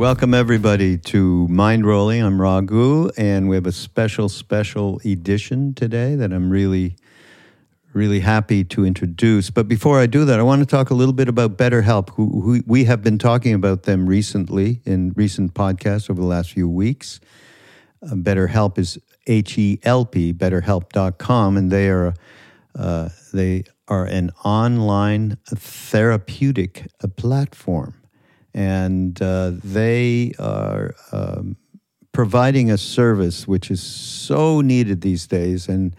Welcome, everybody, to Mind Rolling. I'm Raghu, and we have a special, special edition today that I'm really, really happy to introduce. But before I do that, I want to talk a little bit about BetterHelp, we have been talking about them recently in recent podcasts over the last few weeks. Uh, BetterHelp is H E L P, betterhelp.com, and they are, uh, they are an online therapeutic uh, platform and uh, they are um, providing a service which is so needed these days. And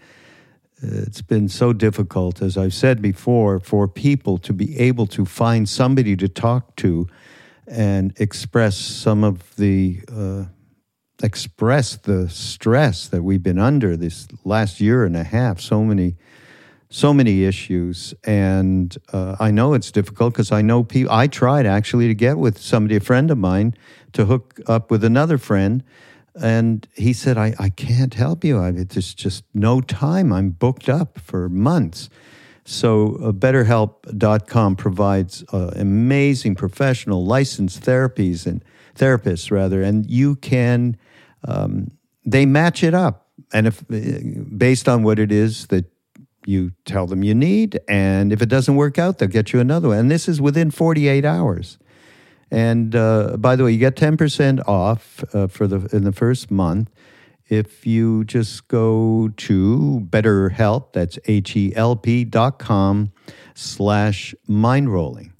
it's been so difficult as i've said before for people to be able to find somebody to talk to and express some of the uh, express the stress that we've been under this last year and a half so many so many issues, and uh, I know it's difficult because I know people. I tried actually to get with somebody, a friend of mine, to hook up with another friend, and he said, "I, I can't help you. I, there's just no time. I'm booked up for months." So, uh, BetterHelp.com provides uh, amazing professional licensed therapies and therapists rather, and you can. Um, they match it up, and if uh, based on what it is that you tell them you need, and if it doesn't work out, they'll get you another one. And this is within 48 hours. And uh, by the way, you get 10% off uh, for the in the first month if you just go to BetterHelp. That's H E L P dot com slash mindrolling,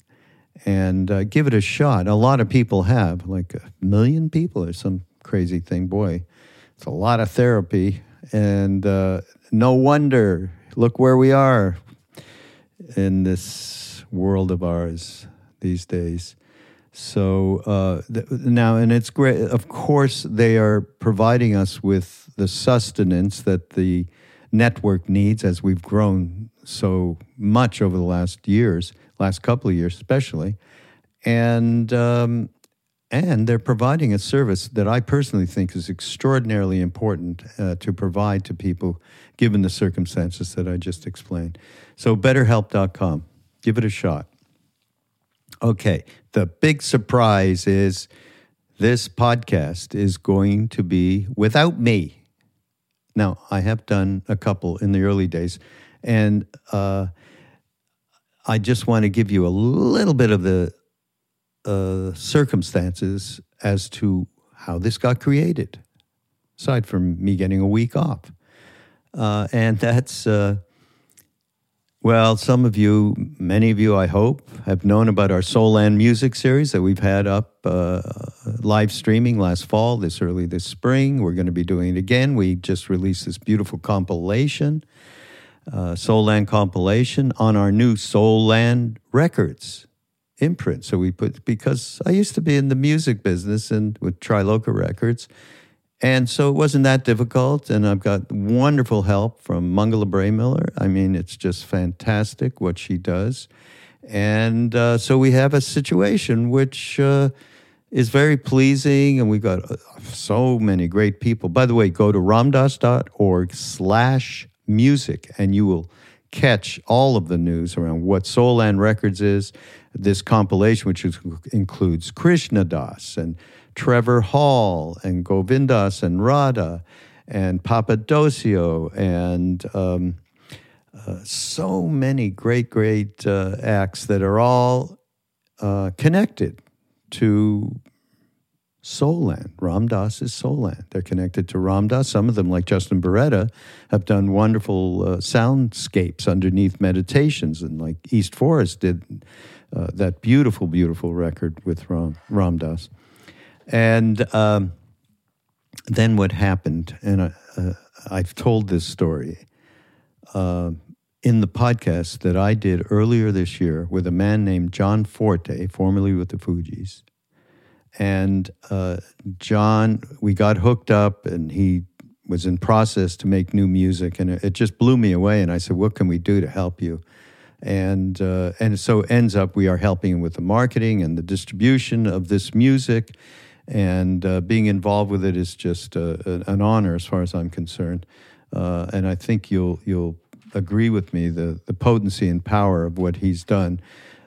and uh, give it a shot. A lot of people have, like a million people or some crazy thing. Boy, it's a lot of therapy, and uh, no wonder look where we are in this world of ours these days. So uh, th- now, and it's great. Of course, they are providing us with the sustenance that the network needs as we've grown so much over the last years, last couple of years especially, and um, and they're providing a service that I personally think is extraordinarily important uh, to provide to people given the circumstances that I just explained. So, betterhelp.com, give it a shot. Okay, the big surprise is this podcast is going to be without me. Now, I have done a couple in the early days, and uh, I just want to give you a little bit of the uh, circumstances as to how this got created, aside from me getting a week off. Uh, and that's, uh, well, some of you, many of you, I hope, have known about our Soulland music series that we've had up uh, live streaming last fall, this early this spring. We're going to be doing it again. We just released this beautiful compilation, uh, Soulland compilation, on our new Soulland Records imprint. So we put, because I used to be in the music business and with Triloka Records, and so it wasn't that difficult. And I've got wonderful help from Mangala Braemiller. I mean, it's just fantastic what she does. And uh, so we have a situation which uh, is very pleasing. And we've got uh, so many great people. By the way, go to ramdass.org slash music and you will catch all of the news around what Soulland Records is, this compilation, which is, includes Krishna Das and Trevor Hall and Govind Das and Radha and Papadosio and um, uh, so many great, great uh, acts that are all uh, connected to Soul Land. Ram Dass is Soul Land. They're connected to Ram Dass. Some of them, like Justin Boreta, have done wonderful uh, soundscapes underneath meditations, and like East Forest did uh, that beautiful, beautiful record with Ram, Ram Dass. And um, then what happened, and I, uh, I've told this story uh, in the podcast that I did earlier this year with a man named John Forte, formerly with the Fugees. And uh, John, we got hooked up, and he was in process to make new music, and it, it just blew me away. And I said, "What can we do to help you?" And uh, and so ends up we are helping with the marketing and the distribution of this music, and uh, being involved with it is just uh, an honor as far as I'm concerned. Uh, and I think you'll you'll agree with me the the potency and power of what he's done.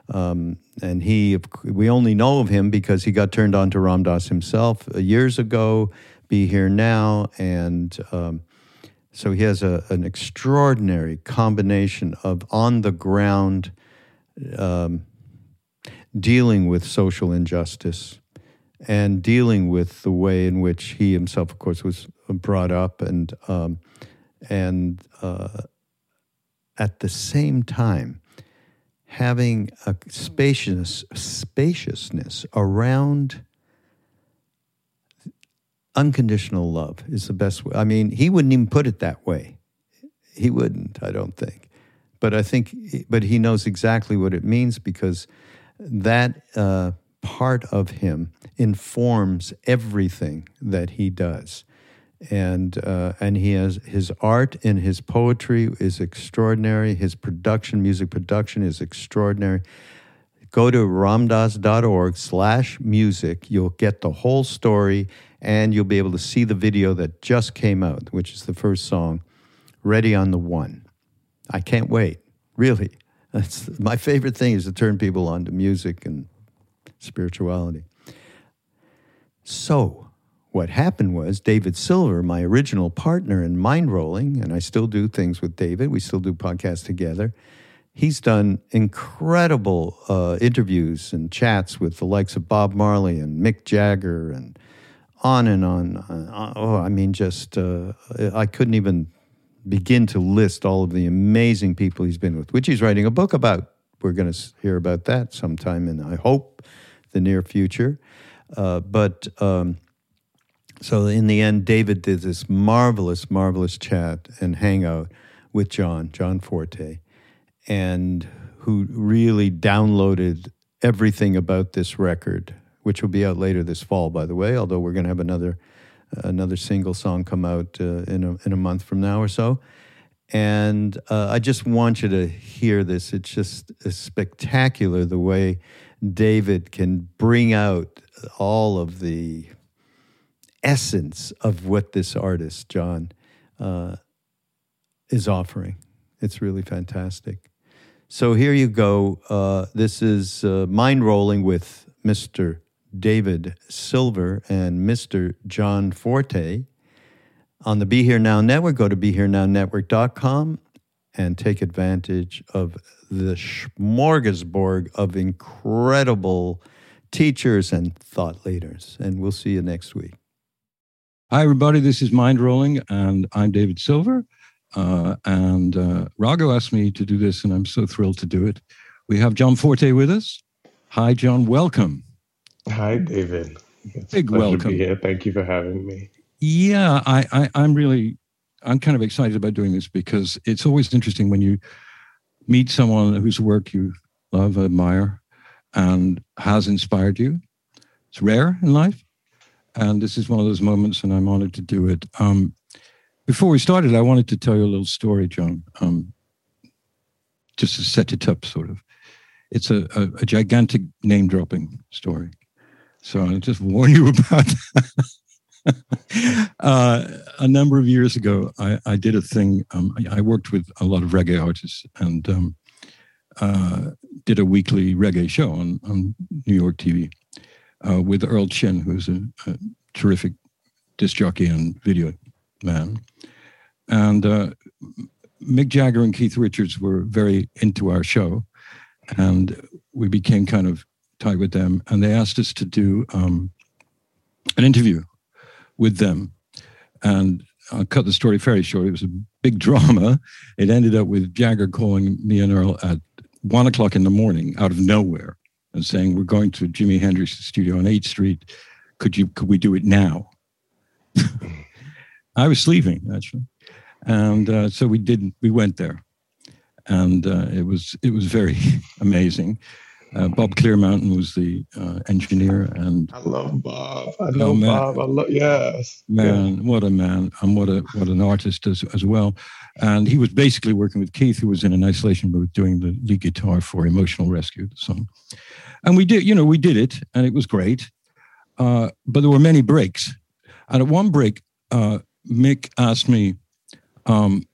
Um, and he, we only know of him because he got turned on to Ram Dass himself uh, years ago. Be here now, and um, so he has a, an extraordinary combination of on the ground um, dealing with social injustice and dealing with the way in which he himself, of course, was brought up, and um, and uh, at the same time having a spacious, spaciousness around unconditional love is the best way. I mean, he wouldn't even put it that way. He wouldn't, I don't think. But I think, but he knows exactly what it means because that uh, part of him informs everything that he does and uh, and he has his art and his poetry is extraordinary. His production, music production, is extraordinary. Go to ramdass.org slash music. You'll get the whole story, and you'll be able to see the video that just came out, which is the first song, "Ready on the One." I can't wait. Really, that's my favorite thing is to turn people on to music and spirituality. So what happened was David Silver, my original partner in mind rolling, and I still do things with David. We still do podcasts together. He's done incredible uh, interviews and chats with the likes of Bob Marley and Mick Jagger and on and on. Uh, oh, I mean, just uh, I couldn't even begin to list all of the amazing people he's been with, which he's writing a book about. We're going to hear about that sometime and I hope, the near future. Uh, but um, so in the end, David did this marvelous, marvelous chat and hangout with John, John Forte, and who really downloaded everything about this record, which will be out later this fall, by the way. Although we're going to have another another single song come out uh, in a in a month from now or so. And uh, I just want you to hear this. It's just spectacular the way David can bring out all of the essence of what this artist, John, uh, is offering. It's really fantastic. So here you go. Uh, this is uh, Mindrolling with Mr. David Silver and Mr. John Forte on the Be Here Now Network. Go to BeHereNowNetwork.com and take advantage of the smorgasbord of incredible teachers and thought leaders. And we'll see you next week. Hi, everybody. This is Mindrolling, and I'm David Silver. Uh, and uh, Raghu asked me to do this, and I'm so thrilled to do it. We have John Forte with us. Hi, John. Welcome. Hi, David. It's Big welcome. here. Thank you for having me. Yeah, I, I, I'm really, I'm kind of excited about doing this because it's always interesting when you meet someone whose work you love, admire, and has inspired you. It's rare in life and this is one of those moments, and I'm honored to do it. Um, before we started, I wanted to tell you a little story, John, um, just to set it up, sort of. It's a, a, a gigantic name dropping story. So I'll just warn you about that. uh, a number of years ago, I, I did a thing. Um, I, I, worked with a lot of reggae artists and um, uh, did a weekly reggae show on, on New York TV uh, with Earl Chin, who's a, a, terrific disc jockey and video man. And uh, Mick Jagger and Keith Richards were very into our show, and we became kind of tied with them. And they asked us to do um, an interview with them. And I'll cut the story very short. It was a big drama. It ended up with Jagger calling me and Earl at one o'clock in the morning out of nowhere and saying, We're going to Jimi Hendrix's studio on 8th Street. Could you could we do it now? I was sleeping actually. And uh, so we did we went there. And uh, it was it was very amazing. Uh, Bob Clearmountain was the uh, engineer, and I love Bob. I know oh, Bob. I love yes, man. Yeah. What a man, and what a what an artist as as well. And he was basically working with Keith, who was in an isolation booth doing the lead guitar for "Emotional Rescue," the song. And we did, you know, we did it, and it was great. Uh, but there were many breaks, and at one break, uh, Mick asked me, um,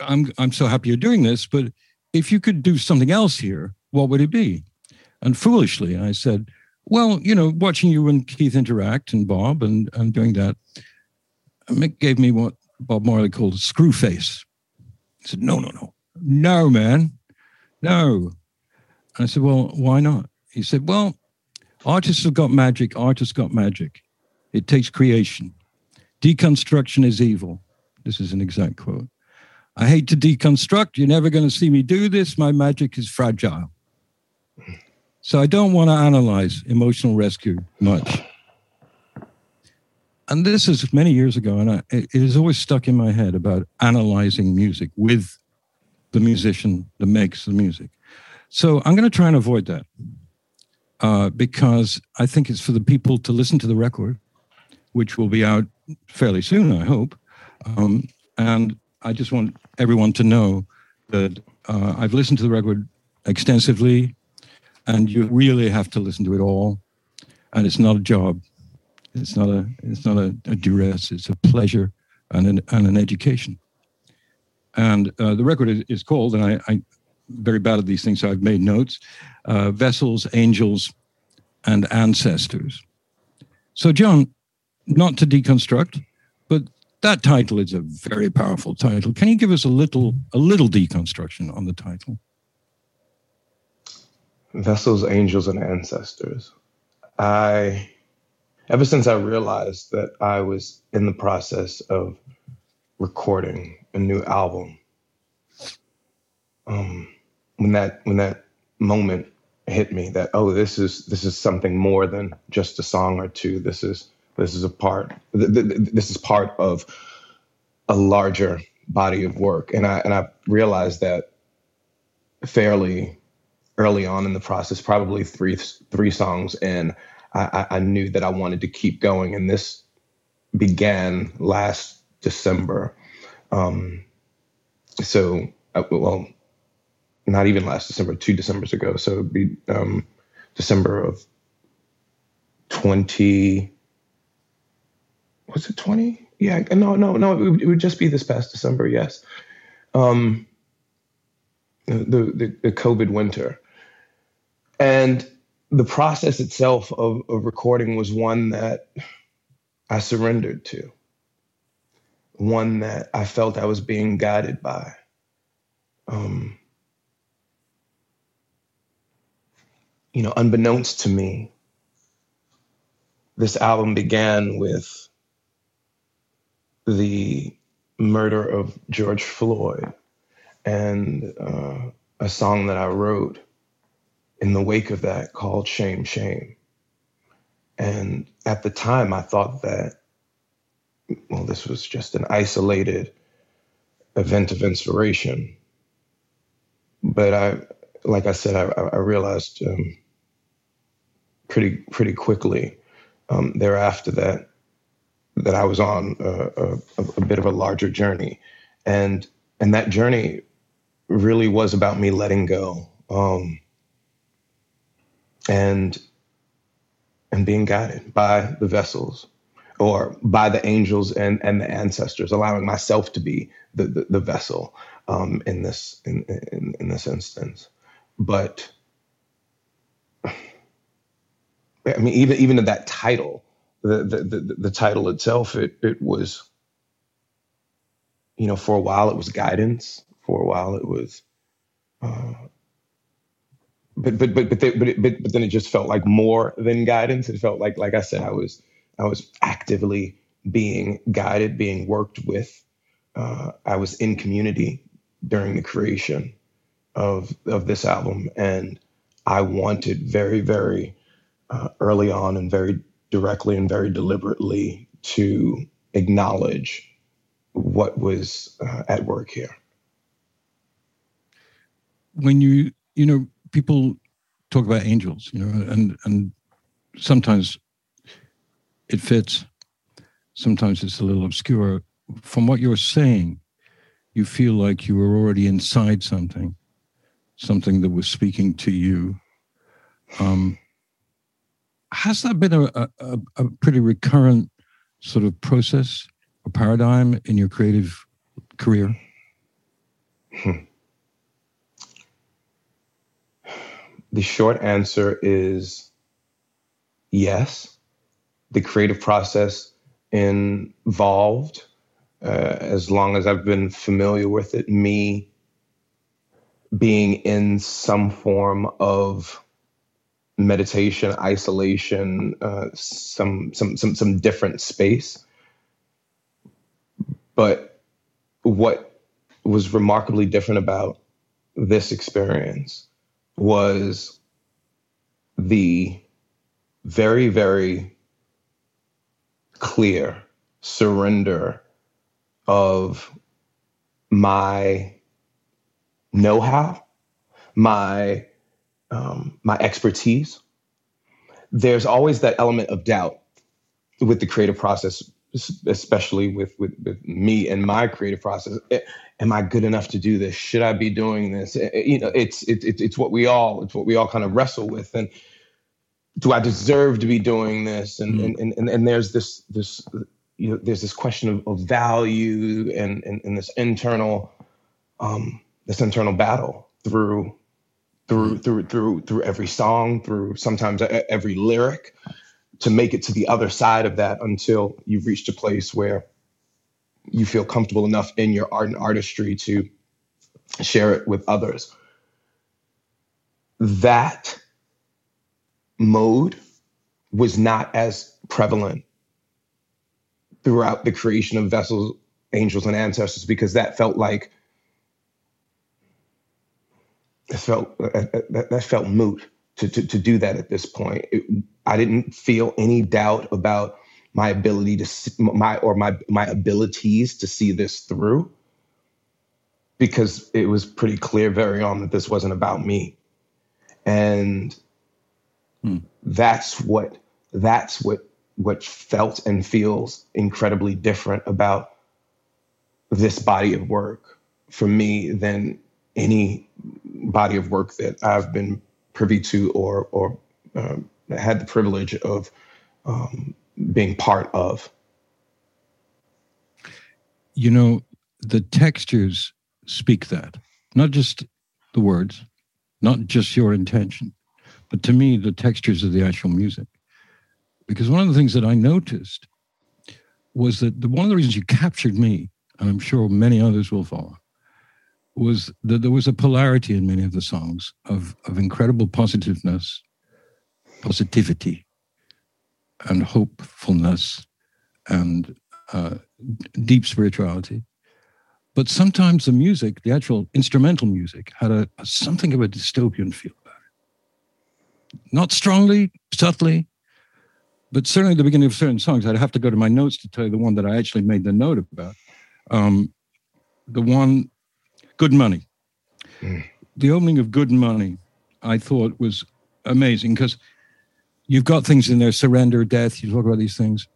"I'm I'm so happy you're doing this, but if you could do something else here." what would it be? And foolishly, I said, well, you know, watching you and Keith interact and Bob and, and doing that, um, Mick gave me what Bob Marley called a screw face. He said, no, no, no, no, man, no. And I said, well, why not? He said, well, artists have got magic, artists got magic. It takes creation. Deconstruction is evil. This is an exact quote. I hate to deconstruct. You're never going to see me do this. My magic is fragile. So I don't want to analyze emotional rescue much. And this is many years ago, and I, it is always stuck in my head about analyzing music with the musician that makes the music. So I'm going to try and avoid that uh, because I think it's for the people to listen to the record, which will be out fairly soon, I hope. Um, and I just want everyone to know that uh, I've listened to the record extensively and you really have to listen to it all. And it's not a job. It's not a it's not a, a duress. It's a pleasure and an, and an education. And uh, the record is, is called, and I, I'm very bad at these things, so I've made notes: uh, vessels, angels, and ancestors. So, John, not to deconstruct, that title is a very powerful title. Can you give us a little a little deconstruction on the title? vessels, angels, and ancestors. I, ever since I realized that I was in the process of recording a new album, um, when that when that moment hit me that oh this is this is something more than just a song or two. This is this is a part. Th- th- this is part of a larger body of work, and I and I realized that fairly early on in the process, probably three three songs and I, I knew that I wanted to keep going. And this began last December. Um, so, uh, well, not even last December, two Decembers ago. So it'd be um, December of 20. Was it 20? Yeah, no, no, no. It would, it would just be this past December, yes. Um, the, the, the COVID winter. And the process itself of, of recording was one that I surrendered to, one that I felt I was being guided by. Um, you know, unbeknownst to me, this album began with the murder of George Floyd and uh, a song that I wrote in the wake of that called Shame, Shame. And at the time, I thought that, well, this was just an isolated event of inspiration. But I, like I said, I, I realized um, pretty pretty quickly um, thereafter that that I was on a, a, a, bit of a larger journey, and and that journey really was about me letting go. Um, and and being guided by the vessels or by the angels and, and the ancestors, allowing myself to be the, the, the vessel um, in this in, in, in this instance. But I mean, even even that title, the the, the, title itself, it it was, you know, for a while it was guidance. For a while it was uh, but but but but, they, but, it, but but then it just felt like more than guidance. It felt like like I said, I was I was actively being guided, being worked with. Uh, I was in community during the creation of of this album, and I wanted very very uh, early on and very directly and very deliberately to acknowledge what was uh, at work here. When you you know people talk about angels, you know, and and sometimes it fits, sometimes it's a little obscure. From what you're saying, you feel like you were already inside something, something that was speaking to you. Um, has that been a, a, a pretty recurrent sort of process or paradigm in your creative career? Hmm. The short answer is yes. The creative process involved, uh, as long as I've been familiar with it, me being in some form of meditation, isolation, uh, some some some some different space. But what was remarkably different about this experience was the very very clear surrender of my know-how, my um, my expertise, there's always that element of doubt with the creative process, especially with, with, with me and my creative process. Eh, am I good enough to do this? Should I be doing this? Eh, eh, you know, it's it's it's what we all it's what we all kind of wrestle with. And do I deserve to be doing this? And mm-hmm. and, and and there's this this you know there's this question of, of value and, and and this internal um this internal battle through through mm-hmm. through through through every song, through sometimes every lyric, to make it to the other side of that until you've reached a place where you feel comfortable enough in your art and artistry to share it with others. That mode was not as prevalent throughout the creation of vessels, angels, and ancestors because that felt like it felt that, that felt moot to, to, to do that at this point. It, I didn't feel any doubt about my ability to see, my or my my abilities to see this through because it was pretty clear very on that this wasn't about me and hmm. that's what that's what what felt and feels incredibly different about this body of work for me than any body of work that I've been privy to or or um, had the privilege of um, being part of. You know, the textures speak that, not just the words, not just your intention, but to me, the textures of the actual music. Because one of the things that I noticed was that the, one of the reasons you captured me, and I'm sure many others will follow, was that there was a polarity in many of the songs of, of incredible positiveness, positivity, and hopefulness, and uh, deep spirituality. But sometimes the music, the actual instrumental music, had a, a something of a dystopian feel about it. Not strongly, subtly, but certainly at the beginning of certain songs, I'd have to go to my notes to tell you the one that I actually made the note about. Um, the one Good Money. Mm. The opening of Good Money, I thought was amazing because you've got things in there surrender, death. You talk about these things.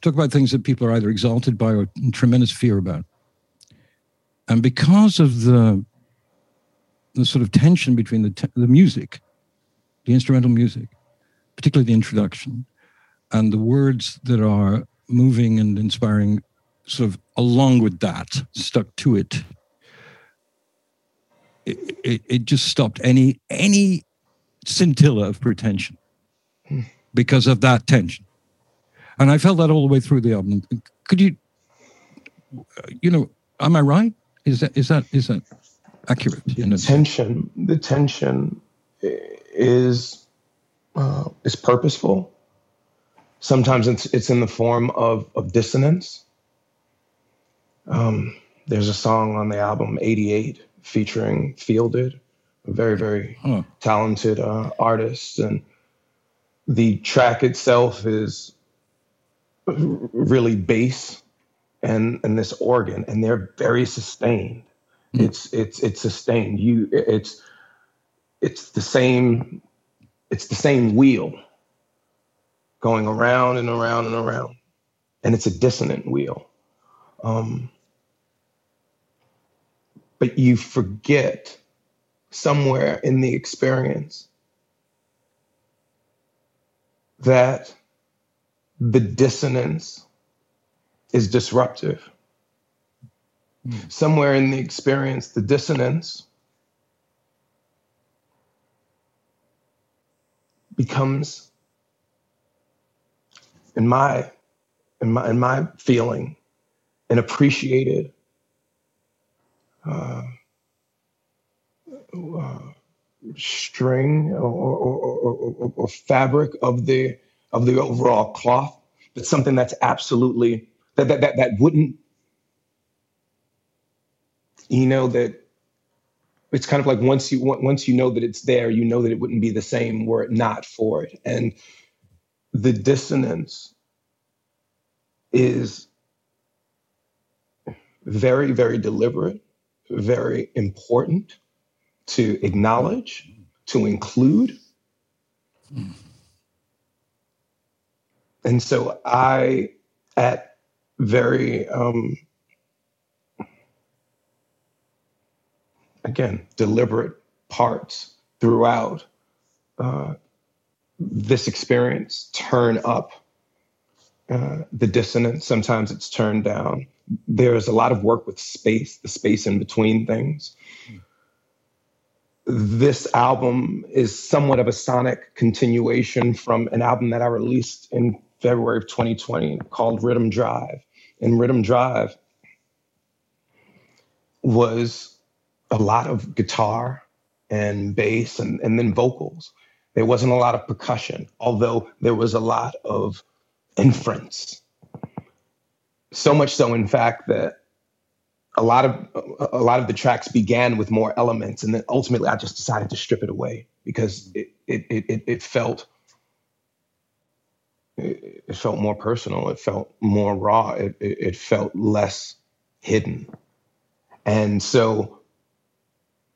talk about things that people are either exalted by or in tremendous fear about. And because of the the sort of tension between the te- the music, the instrumental music, particularly the introduction, and the words that are moving and inspiring, sort of along with that, stuck to it, it, it, just stopped any any scintilla of pretension hmm. because of that tension. And I felt that all the way through the album. Could you, you know, am I right? Is that is that is that accurate? The tension, the tension is uh, is purposeful. Sometimes it's it's in the form of of dissonance. Um, there's a song on the album '88 featuring Fielded, a very very huh. talented uh, artist, and the track itself is really bass and and this organ, and they're very sustained. Mm. It's it's it's sustained. You it's it's the same it's the same wheel going around and around and around, and it's a dissonant wheel. Um, but you forget somewhere in the experience that the dissonance is disruptive. Mm. Somewhere in the experience, the dissonance becomes, in my, in my, in my feeling, an appreciated uh, uh, string or, or, or, or, fabric of the of the overall cloth, but something that's absolutely that that that, that wouldn't you know that it's kind of like once you once you know that it's there, you know that it wouldn't be the same were it not for it, and the dissonance is very very deliberate, very important to acknowledge, to include. And so I, at very, um, again, deliberate parts throughout uh, this experience, turn up uh, the dissonance. Sometimes it's turned down. There's a lot of work with space, the space in between things this album is somewhat of a sonic continuation from an album that I released in February of 2020 called Rhythm Drive. And Rhythm Drive was a lot of guitar and bass and, and then vocals. There wasn't a lot of percussion, although there was a lot of inference. So much so, in fact, that a lot of a lot of the tracks began with more elements, and then ultimately I just decided to strip it away because it it it, it felt it, felt more personal. It felt more raw. It, it, it felt less hidden, and so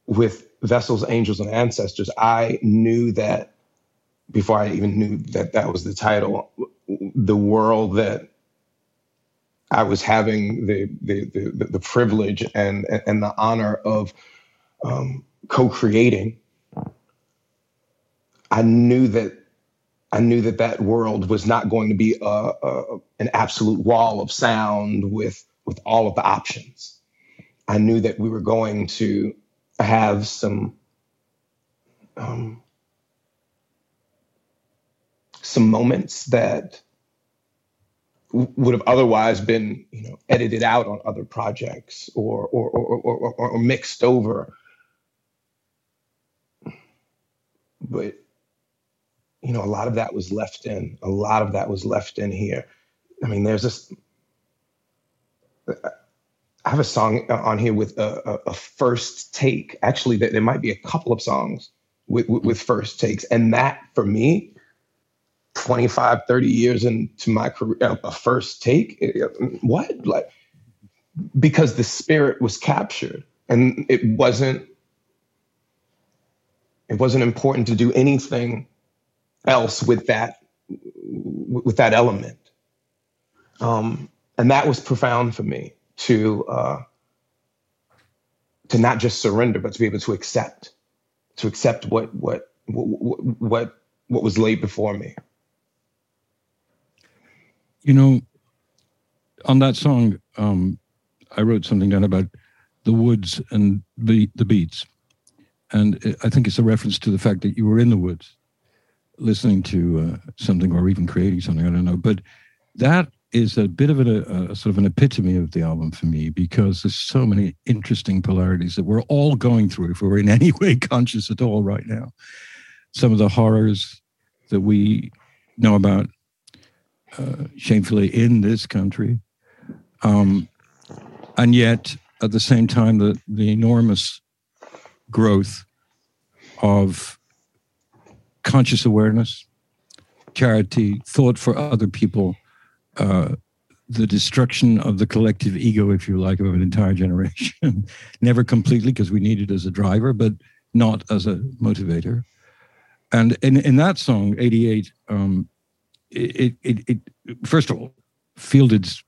with vessels, angels, and ancestors, I knew that before I even knew that that was the title, the world that I was having the the the, the privilege and and the honor of um, co-creating. I knew that I knew that that world was not going to be a, a, an absolute wall of sound with with all of the options. I knew that we were going to have some um, some moments that would have otherwise been you know edited out on other projects or or or, or, or, or mixed over. But you know a lot of that was left in a lot of that was left in here. I mean there's this i have a song on here with a, a, first take. Actually there, might be a couple of songs with, with, with first takes. And that for me 25, 30 years into my career, a first take. What? Like, because the spirit was captured and it wasn't, it wasn't important to do anything else with that, with that element. Um, and that was profound for me to, uh, to not just surrender, but to be able to accept, to accept what, what, what, what, what was laid before me. You know, on that song, um, I wrote something down about the woods and the the beats, and I think it's a reference to the fact that you were in the woods, listening to uh, something or even creating something. I don't know, but that is a bit of a, a, sort of an epitome of the album for me because there's so many interesting polarities that we're all going through if we're in any way conscious at all right now. some of the horrors that we know about shamefully in this country. Um, and yet, at the same time, the, the enormous growth of conscious awareness, charity, thought for other people, uh, the destruction of the collective ego, if you like, of an entire generation. Never completely, because we need it as a driver, but not as a motivator. And in, in that song, 88, um, it, it, it, first of all, Fielded's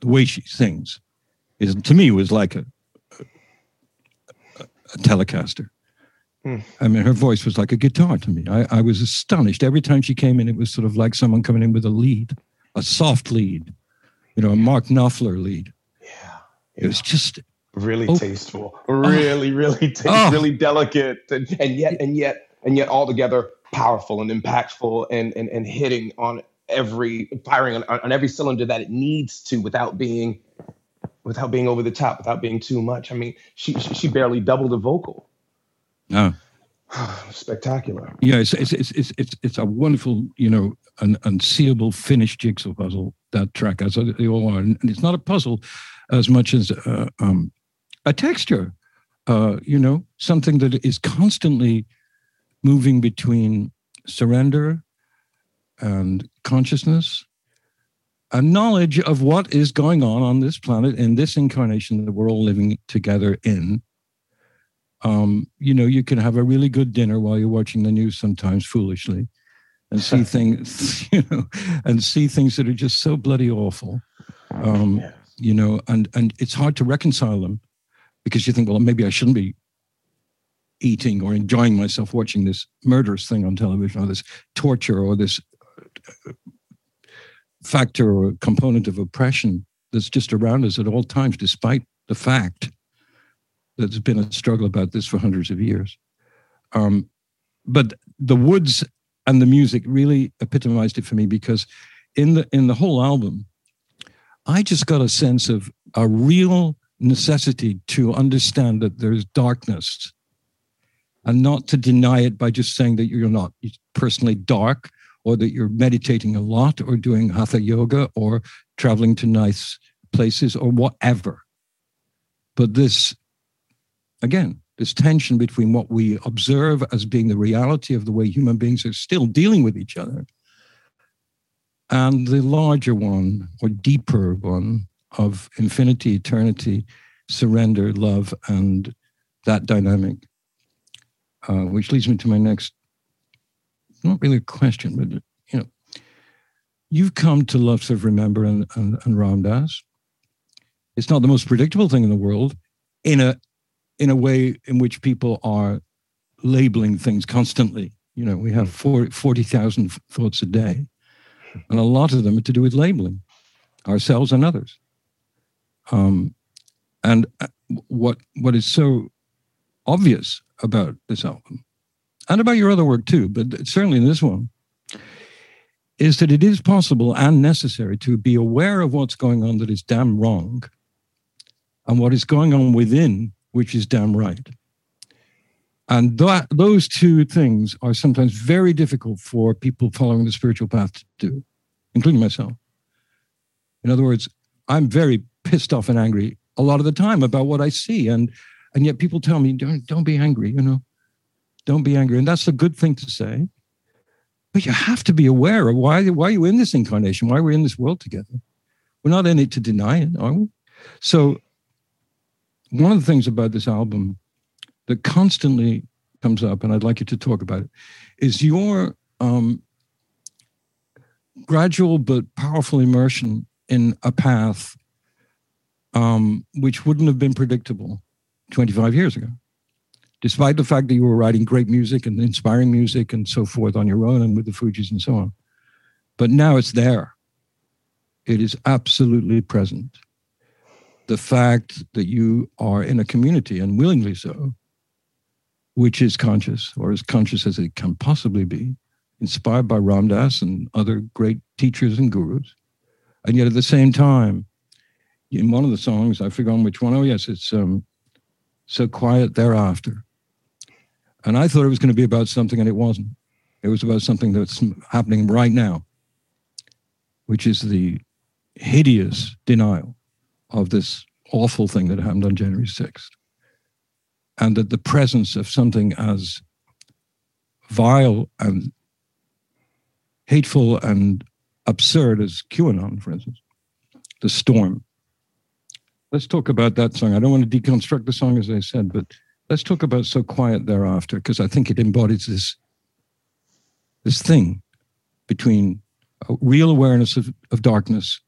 the way she sings is to me was like a, a, a Telecaster. Hmm. I mean, her voice was like a guitar to me. I, I was astonished every time she came in. It was sort of like someone coming in with a lead, a soft lead, you know, a Mark Knopfler lead. Yeah, yeah. it was just really oh, tasteful, really, really, taste, oh, really delicate, and, and yet, and yet, and yet, altogether powerful and impactful, and and and hitting on every firing on, on every cylinder that it needs to without being without being over the top, without being too much. I mean, she she barely doubled the vocal. No. Spectacular. Yeah, it's it's it's it's it's a wonderful, you know, an unseeable finished jigsaw puzzle. That track, as they all are, and it's not a puzzle as much as uh, um, a texture. Uh, you know, something that is constantly moving between surrender and consciousness and knowledge of what is going on on this planet in this incarnation that we're all living together in. Um, you know, you can have a really good dinner while you're watching the news sometimes foolishly and see things, you know, and see things that are just so bloody awful. Um, yes. You know, and and it's hard to reconcile them because you think, well, maybe I shouldn't be eating or enjoying myself watching this murderous thing on television or this torture or this factor or component of oppression that's just around us at all times, despite the fact that there's been a struggle about this for hundreds of years. Um, but the woods and the music really epitomized it for me because in the in the whole album, I just got a sense of a real necessity to understand that there's darkness and not to deny it by just saying that you're not personally dark or that you're meditating a lot or doing hatha yoga or traveling to nice places or whatever. But this, again, this tension between what we observe as being the reality of the way human beings are still dealing with each other and the larger one or deeper one of infinity, eternity, surrender, love, and that dynamic. Uh, which leads me to my next not really a question, but you know, you've come to love Serve Remember and, and, and Ram Dass. It's not the most predictable thing in the world in a in a way in which people are labeling things constantly. You know, we have 40,000 thoughts a day, and a lot of them are to do with labeling ourselves and others. Um, and uh, what what is so obvious about this album and about your other work too, but certainly in this one, is that it is possible and necessary to be aware of what's going on that is damn wrong and what is going on within, which is damn right. And that, those two things are sometimes very difficult for people following the spiritual path to do, including myself. In other words, I'm very pissed off and angry a lot of the time about what I see. And and yet people tell me, don't don't be angry, you know. Don't be angry. And that's a good thing to say. But you have to be aware of why, why are you in this incarnation? Why we're in this world together? We're not in it to deny it, are we? So, one of the things about this album that constantly comes up, and I'd like you to talk about it, is your um, gradual but powerful immersion in a path um, which wouldn't have been predictable 25 years ago despite the fact that you were writing great music and inspiring music and so forth on your own and with the Fugees and so on. But now it's there. It is absolutely present. The fact that you are in a community and willingly so, which is conscious or as conscious as it can possibly be, inspired by Ram Dass and other great teachers and gurus. And yet at the same time, in one of the songs, I forgot which one. Oh, yes, it's um, So Quiet Thereafter And I thought it was going to be about something, and it wasn't. It was about something that's happening right now, which is the hideous denial of this awful thing that happened on January 6th. And that the presence of something as vile and hateful and absurd as QAnon, for instance, the storm. Let's talk about that song. I don't want to deconstruct the song, as I said, but let's talk about So Quiet Thereafter, because I think it embodies this, this thing between a real awareness of, of darkness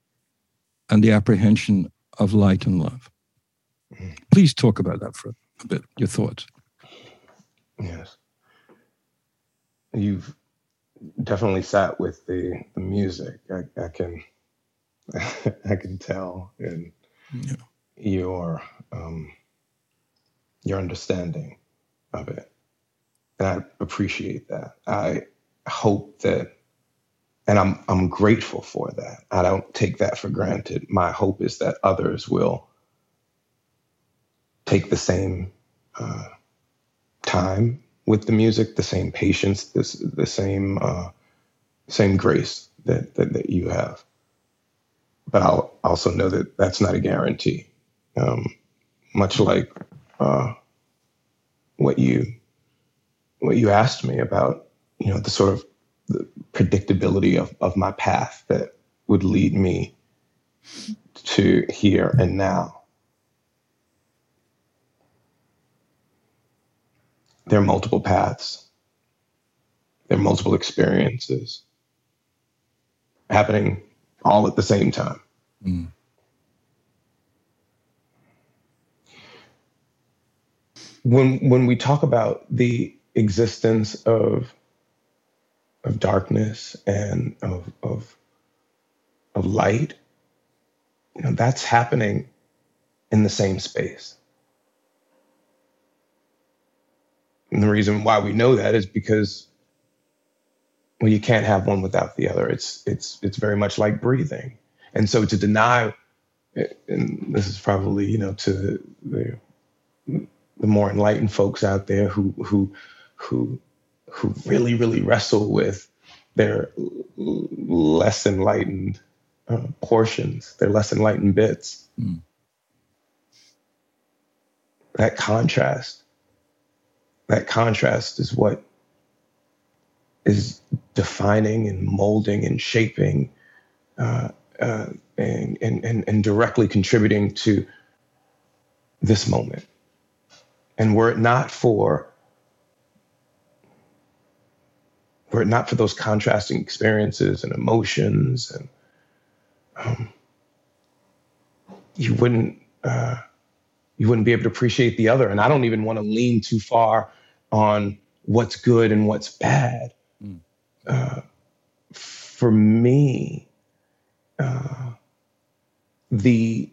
and the apprehension of light and love. Mm-hmm. Please talk about that for a bit, your thoughts. Yes. You've definitely sat with the, the music. I, I can I can tell in yeah. Your um, your understanding of it, and I appreciate that. I hope that, and I'm I'm grateful for that. I don't take that for granted. My hope is that others will take the same uh, time with the music, the same patience, this the same uh, same grace that, that, that you have. But I'll also know that that's not a guarantee. Um, much like uh, what you what you asked me about, you know, the sort of the predictability of, of my path that would lead me to here and now. there are multiple paths, there are multiple experiences happening all at the same time. Mm. When when we talk about the existence of of darkness and of of of light, you know, that's happening in the same space. And the reason why we know that is because well, you can't have one without the other. It's it's it's very much like breathing. And so to deny, and this is probably you know to the the more enlightened folks out there who who who who really really wrestle with their less enlightened uh, portions, their less enlightened bits. Mm. That contrast that contrast is what is defining and molding and shaping uh, uh, and, and, and directly contributing to this moment. And were it not for were it not for those contrasting experiences and emotions and um, you wouldn't uh, you wouldn't be able to appreciate the other and i don't even want to lean too far on what's good and what's bad. Mm. Uh, for me, uh, the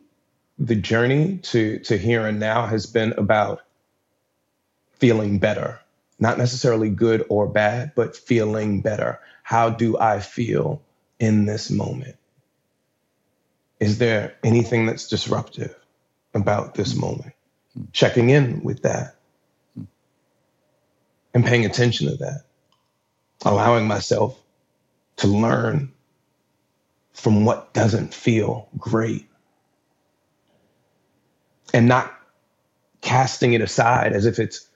the journey to to here and now has been about feeling better, not necessarily good or bad, but feeling better. How do I feel in this moment? Is there anything that's disruptive about this moment? Checking in with that and paying attention to that, allowing myself to learn from what doesn't feel great and not casting it aside as if it's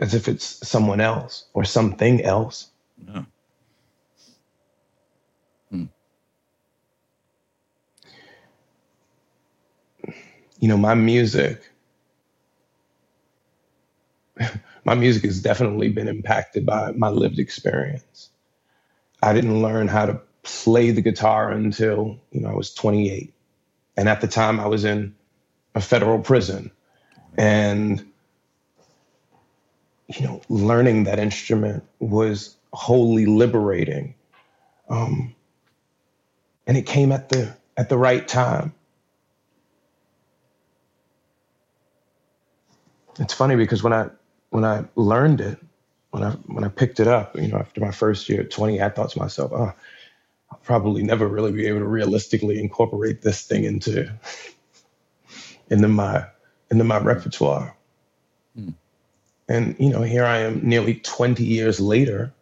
as if it's someone else or something else. Yeah. Hmm. You know, my music my music has definitely been impacted by my lived experience. I didn't learn how to play the guitar until, you know, I was 28. And at the time I was in a federal prison. And you know, learning that instrument was wholly liberating. Um, and it came at the at the right time. It's funny because when I when I learned it, when I when I picked it up, you know, after my first year at 20, I thought to myself, oh, I'll probably never really be able to realistically incorporate this thing into into my into my repertoire. And, you know, here I am nearly 20 years later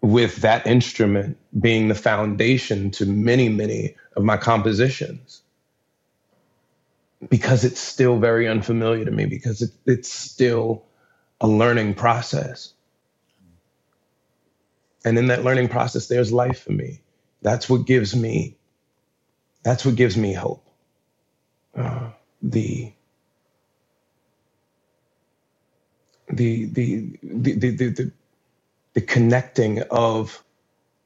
with that instrument being the foundation to many, many of my compositions because it's still very unfamiliar to me, because it, it's still a learning process. And in that learning process, there's life for me. That's what gives me, that's what gives me hope. Uh, the the the the the, the, the connecting of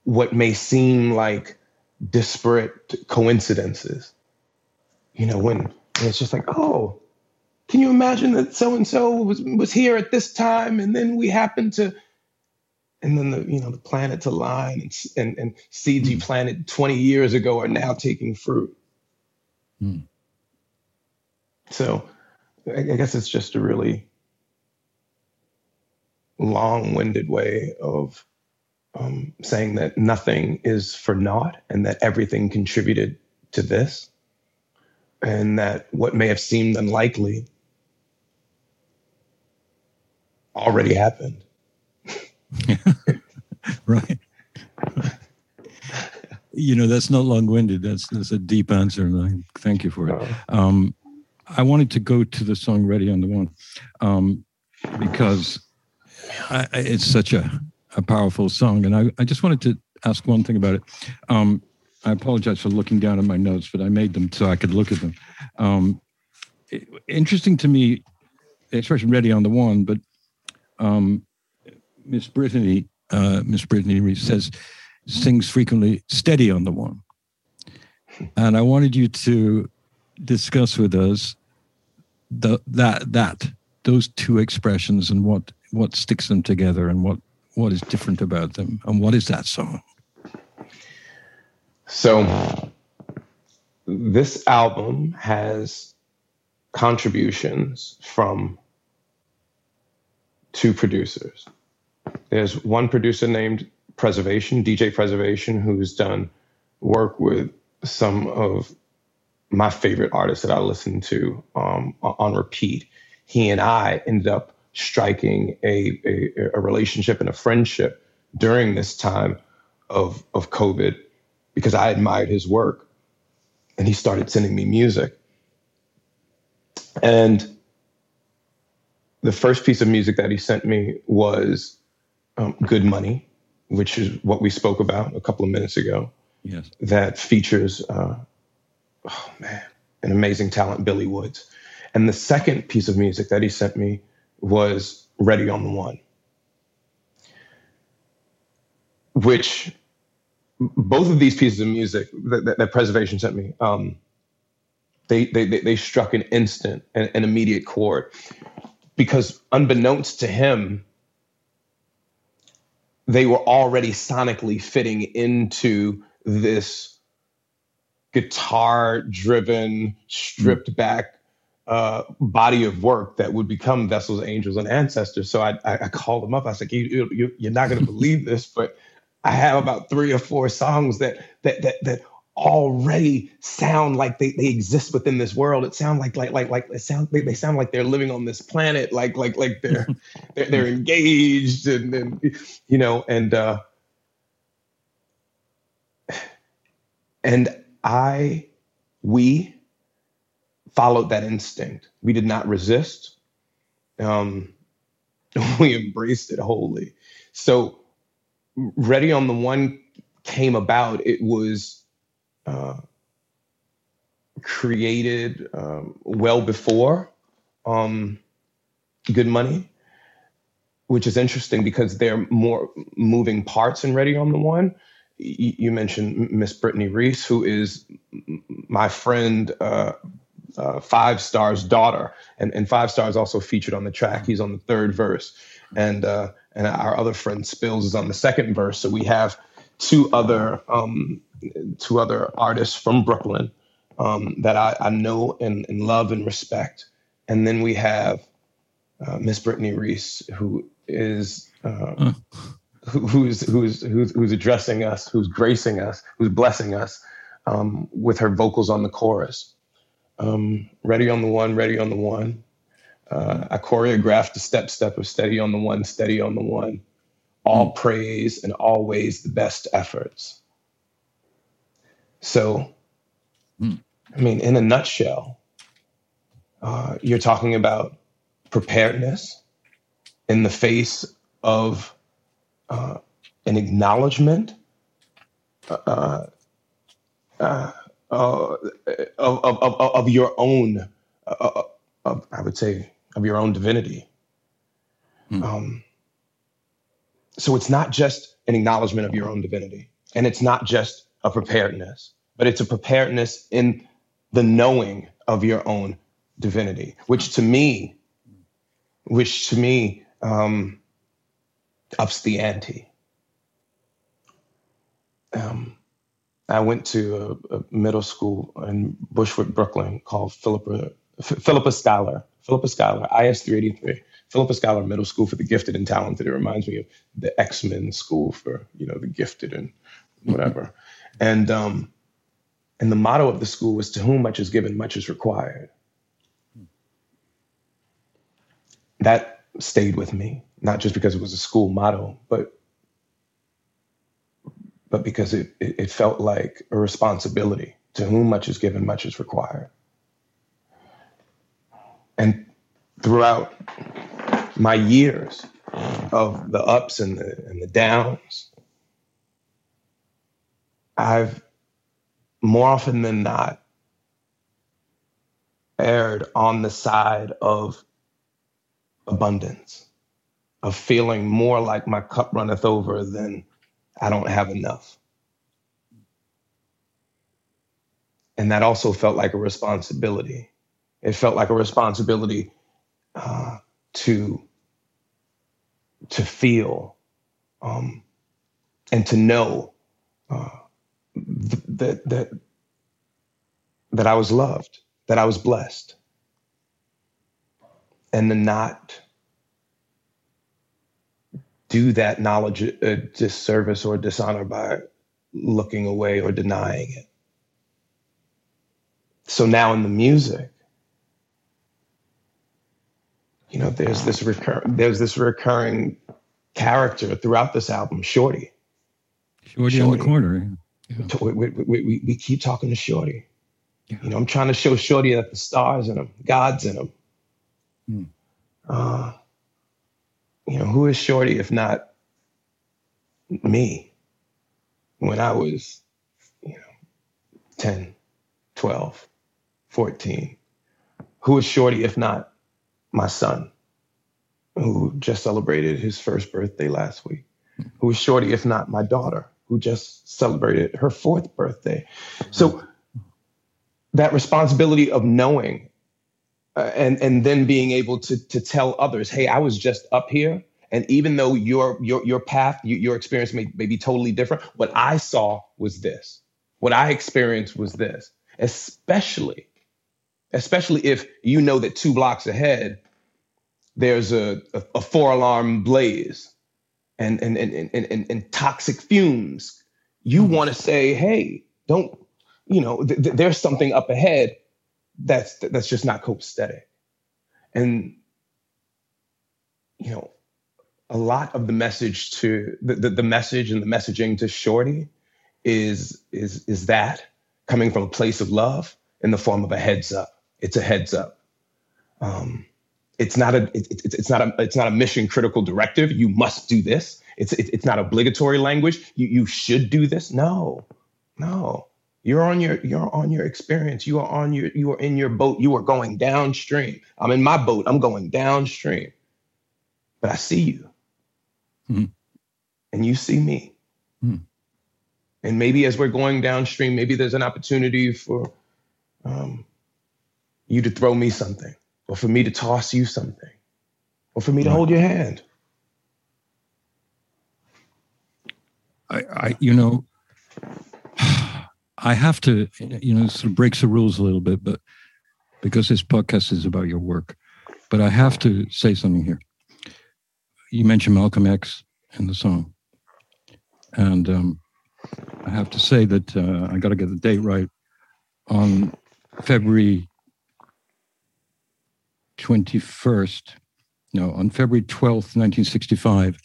what may seem like disparate coincidences. You know, when, it's just like, oh, can you imagine that so and so was was here at this time, and then we happened to, and then the you know the planets align, and and, and seeds you hmm. planted twenty years ago are now taking fruit. Mm. So, I guess it's just a really long-winded way of um, saying that nothing is for naught and that everything contributed to this. And that what may have seemed unlikely already happened. Right. You know that's not long-winded. That's that's a deep answer and I thank you for it. Uh-huh. um, i wanted to go to the song ready on the one um, because I, it's such a, a powerful song. And I, I just wanted to ask one thing about it. Um, I apologize for looking down at my notes, but I made them so I could look at them. Um, interesting to me, the expression ready on the one, but um, Miss Brittany, uh, Miss Brittany says, sings frequently steady on the one. And I wanted you to discuss with us the, that, that, those two expressions and what what sticks them together and what what is different about them? And what is that song? So this album has contributions from two producers. There's one producer named preservation dj preservation who's done work with some of my favorite artists that i listen to um, on repeat. He and i ended up striking a, a, a relationship and a friendship during this time of, of COVID because I admired his work and he started sending me music. And the first piece of music that he sent me was um, Good Money, which is what we spoke about a couple of minutes ago. Yes. That features, uh, oh man, an amazing talent, Billy Woods. And the second piece of music that he sent me was Ready on the One, which both of these pieces of music that, that, that Preservation sent me, um, they, they, they struck an instant and an immediate chord because unbeknownst to him, they were already sonically fitting into this guitar driven, stripped back uh, body of work that would become vessels, angels, and ancestors. So I, I, I called them up. I said, like, you, you, you're not going to believe this, but I have about three or four songs that that that that already sound like they, they exist within this world. It sounds like like like like it sound they, they sound like they're living on this planet, like like like they're they're, they're engaged and, and you know and uh and I we followed that instinct. We did not resist. Um, we embraced it wholly. So, Ready on the One came about. It was uh, created um, well before um, Good Money, which is interesting because there are more moving parts in Ready on the One. You mentioned Miss Brittany Reese, who is my friend uh, uh, Five Star's daughter, and, and Five Star is also featured on the track. He's on the third verse, and uh, and our other friend Spills is on the second verse. So we have two other um, two other artists from Brooklyn um, that I, I know and, and, love and respect, and then we have uh, Miss Brittany Reese, who is. Uh, who's who's who's who's addressing us, who's gracing us, who's blessing us um, with her vocals on the chorus. Um, Ready on the One, Ready on the One. Uh, I choreographed the step step of Steady on the One, Steady on the One. All mm. praise and always the best efforts. So, mm. I mean, in a nutshell, uh, you're talking about preparedness in the face of uh, an acknowledgement uh, uh, uh, of, of, of, of your own, uh, of, I would say, of your own divinity. Mm. Um, so it's not just an acknowledgement of your own divinity, and it's not just a preparedness, but it's a preparedness in the knowing of your own divinity, which to me, which to me um, ups the ante. Um, I went to a, a, middle school in Bushwick, Brooklyn called Philippa, Philippa Schuyler, Philippa Schuyler, IS 383. Philippa Schuyler Middle School for the Gifted and Talented. It reminds me of the X Men School for you know the gifted and whatever. and um, and the motto of the school was "To whom much is given, much is required." That stayed with me, not just because it was a school motto, but but because it, it, felt like a responsibility. To whom much is given, much is required. And throughout my years of the ups and the, and the downs, I've more often than not erred on the side of abundance, of feeling more like my cup runneth over than I don't have enough. And that also felt like a responsibility. It felt like a responsibility uh, to to feel um, and to know uh, that that that I was loved, that I was blessed, and to not do that knowledge a disservice or dishonor by looking away or denying it. So now in the music, you know, there's this recur- there's this recurring character throughout this album, Shorty. Shorty, Shorty. on the corner. Yeah. We, we, we, we, keep talking to Shorty. Yeah. You know, I'm trying to show Shorty that the stars in him, God's in him. Hmm. Uh, you know, who is Shorty if not me when I was, you know, 10, 12, 14? Who is Shorty if not my son, who just celebrated his first birthday last week? Who is Shorty if not my daughter, who just celebrated her fourth birthday? So that responsibility of knowing uh, and and then being able to to tell others, hey, I was just up here, and even though your your your path, your, your experience may, may be totally different, what I saw was this. What I experienced was this. Especially, especially if you know that two blocks ahead there's a, a, a four alarm blaze and and, and and and and toxic fumes. You mm-hmm. want to say, hey, don't you know? Th- th- there's something up ahead that's that's just not copacetic. And you know, a lot of the message to the, the, the, message and the messaging to Shorty is is is that coming from a place of love in the form of a heads up. It's a heads up. Um, it's not a it, it, it's not a it's not a mission critical directive. You must do this. It's it, it's not obligatory language. You you should do this. No, no. You're on your you're on your experience. You are on your you are in your boat. You are going downstream. I'm in my boat. I'm going downstream. But I see you. Mm-hmm. And you see me. Mm-hmm. And maybe as we're going downstream, maybe there's an opportunity for um, you to throw me something, or for me to toss you something, or for me to hold your hand. I, I you know, I have to, you know, sort of breaks the rules a little bit, but because this podcast is about your work, but I have to say something here. You mentioned Malcolm X in the song, and um, I have to say that uh, I got to get the date right. On February 21st, no, on February 12th, 1965,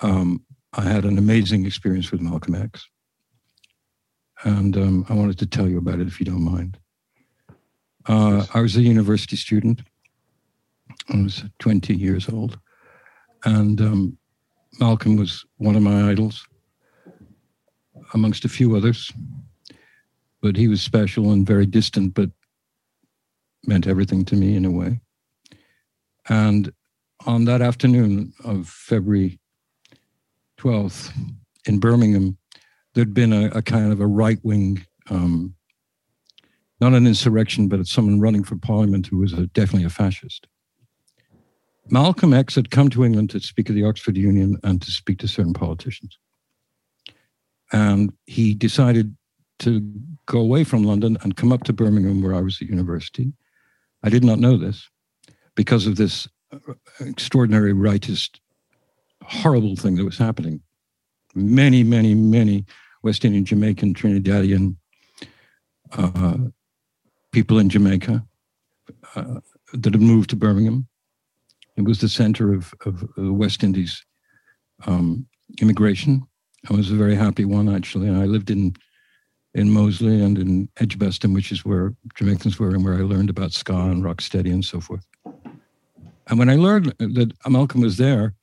um, I had an amazing experience with Malcolm X. And um, I wanted to tell you about it if you don't mind. Uh, I was a university student. I was 20 years old. And um, Malcolm was one of my idols, amongst a few others. But he was special and very distant, but meant everything to me in a way. And on that afternoon of February 12th in Birmingham, there'd been a, a kind of a right wing, um, not an insurrection, but someone running for parliament who was a, definitely a fascist. Malcolm X had come to England to speak at the Oxford Union and to speak to certain politicians. And he decided to go away from London and come up to Birmingham, where I was at university. I did not know this because of this uh, extraordinary rightist, horrible thing that was happening. Many, many, many West Indian, Jamaican, Trinidadian uh, people in Jamaica uh, that had moved to Birmingham. It was the center of, of the West Indies um, immigration. I was a very happy one, actually. I lived in in Moseley and in Edgbaston, which is where Jamaicans were and where I learned about ska and rocksteady and so forth. And when I learned that Malcolm was there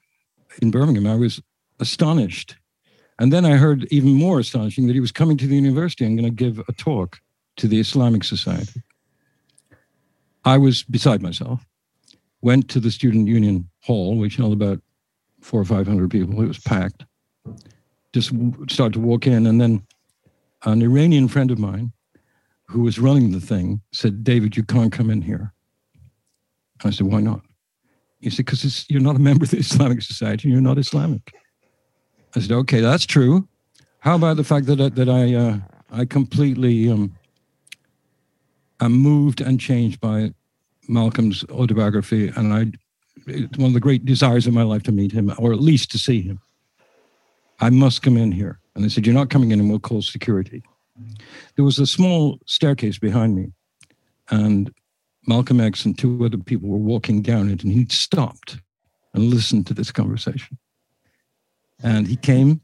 in Birmingham, I was astonished. And then I heard even more astonishing that he was coming to the university and going to give a talk to the Islamic Society. I was beside myself, went to the Student Union Hall, which held about four or 500 people. It was packed. Just started to walk in, and then an Iranian friend of mine who was running the thing said, David, you can't come in here. I said, why not? He said, because you're not a member of the Islamic Society and you're not Islamic. I said, okay, that's true. How about the fact that, I, that I, uh, I completely um, am moved and changed by Malcolm's autobiography, and I, it's one of the great desires of my life to meet him, or at least to see him. I must come in here. And they said, You're not coming in, and we'll call security. There was a small staircase behind me, and Malcolm X and two other people were walking down it, and he stopped and listened to this conversation. And he came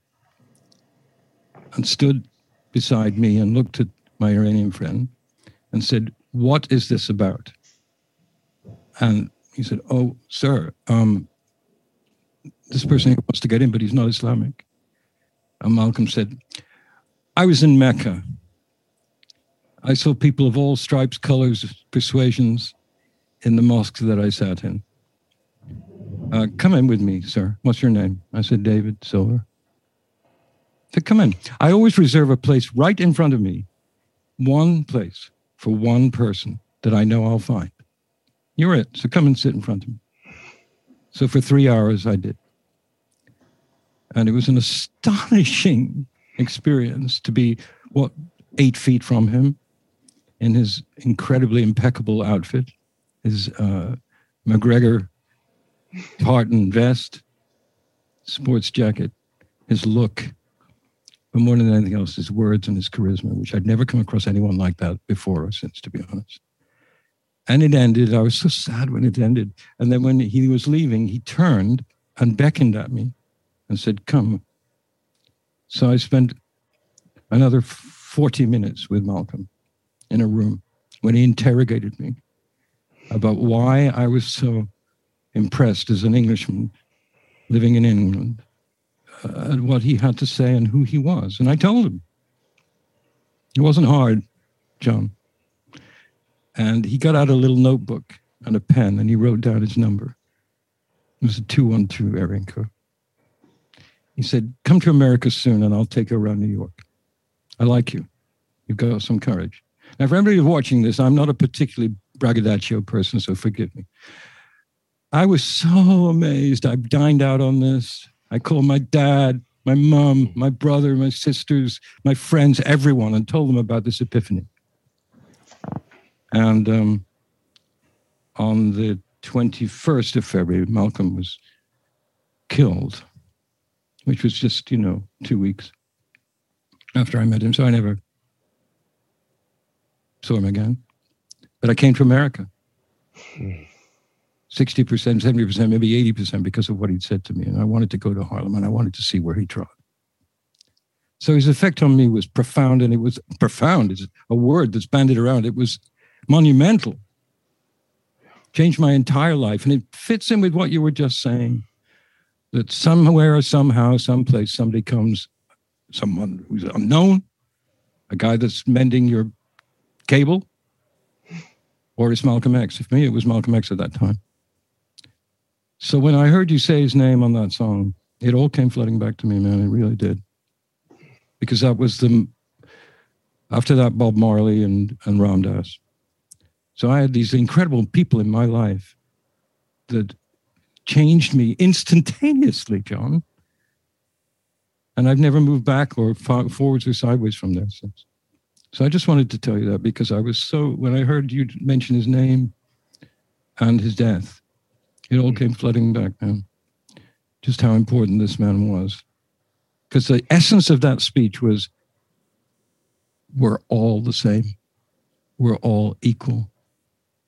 and stood beside me and looked at my Iranian friend and said, What is this about? And he said, Oh, sir, um, this person wants to get in, but he's not Islamic. And Malcolm said, I was in Mecca. I saw people of all stripes, colors, persuasions in the mosque that I sat in. Uh, come in with me, sir. What's your name? I said, David Silver. I said, come in. I always reserve a place right in front of me, one place for one person that I know I'll find. You're it. So come and sit in front of me. So for three hours, I did. And it was an astonishing experience to be, what, eight feet from him in his incredibly impeccable outfit, his uh, McGregor tartan vest, sports jacket, his look, but more than anything else, his words and his charisma, which I'd never come across anyone like that before or since, to be honest. And it ended. I was so sad when it ended. And then when he was leaving, he turned and beckoned at me and said, Come. So I spent another 40 minutes with Malcolm in a room when he interrogated me about why I was so impressed as an Englishman living in England uh, at what he had to say and who he was. And I told him. It wasn't hard, John. And he got out a little notebook and a pen and he wrote down his number. It was a 212 area code. He said, Come to America soon and I'll take you around New York. I like you. You've got some courage. Now, for everybody watching this, I'm not a particularly braggadocio person, so forgive me. I was so amazed. I dined out on this. I called my dad, my mom, my brother, my sisters, my friends, everyone, and told them about this epiphany. And um, on the 21st of February, Malcolm was killed which was just, you know, two weeks after I met him. So I never saw him again. But I came to America. 60%, 70%, maybe 80% because of what he'd said to me. And I wanted to go to Harlem and I wanted to see where he trod. So his effect on me was profound, and it was profound is a word that's bandied around. It was monumental. Changed my entire life. And it fits in with what you were just saying that somewhere or somehow, someplace, somebody comes, someone who's unknown, a guy that's mending your cable, or it's Malcolm X. For me, it was Malcolm X at that time. So when I heard you say his name on that song, it all came flooding back to me, man. It really did. Because that was the, after that, Bob Marley and, and Ram Dass. So I had these incredible people in my life that changed me instantaneously, John. And I've never moved back or forwards or sideways from there since. So I just wanted to tell you that because I was so, when I heard you mention his name and his death, it all came flooding back, man. Just how important this man was. Because the essence of that speech was we're all the same, we're all equal,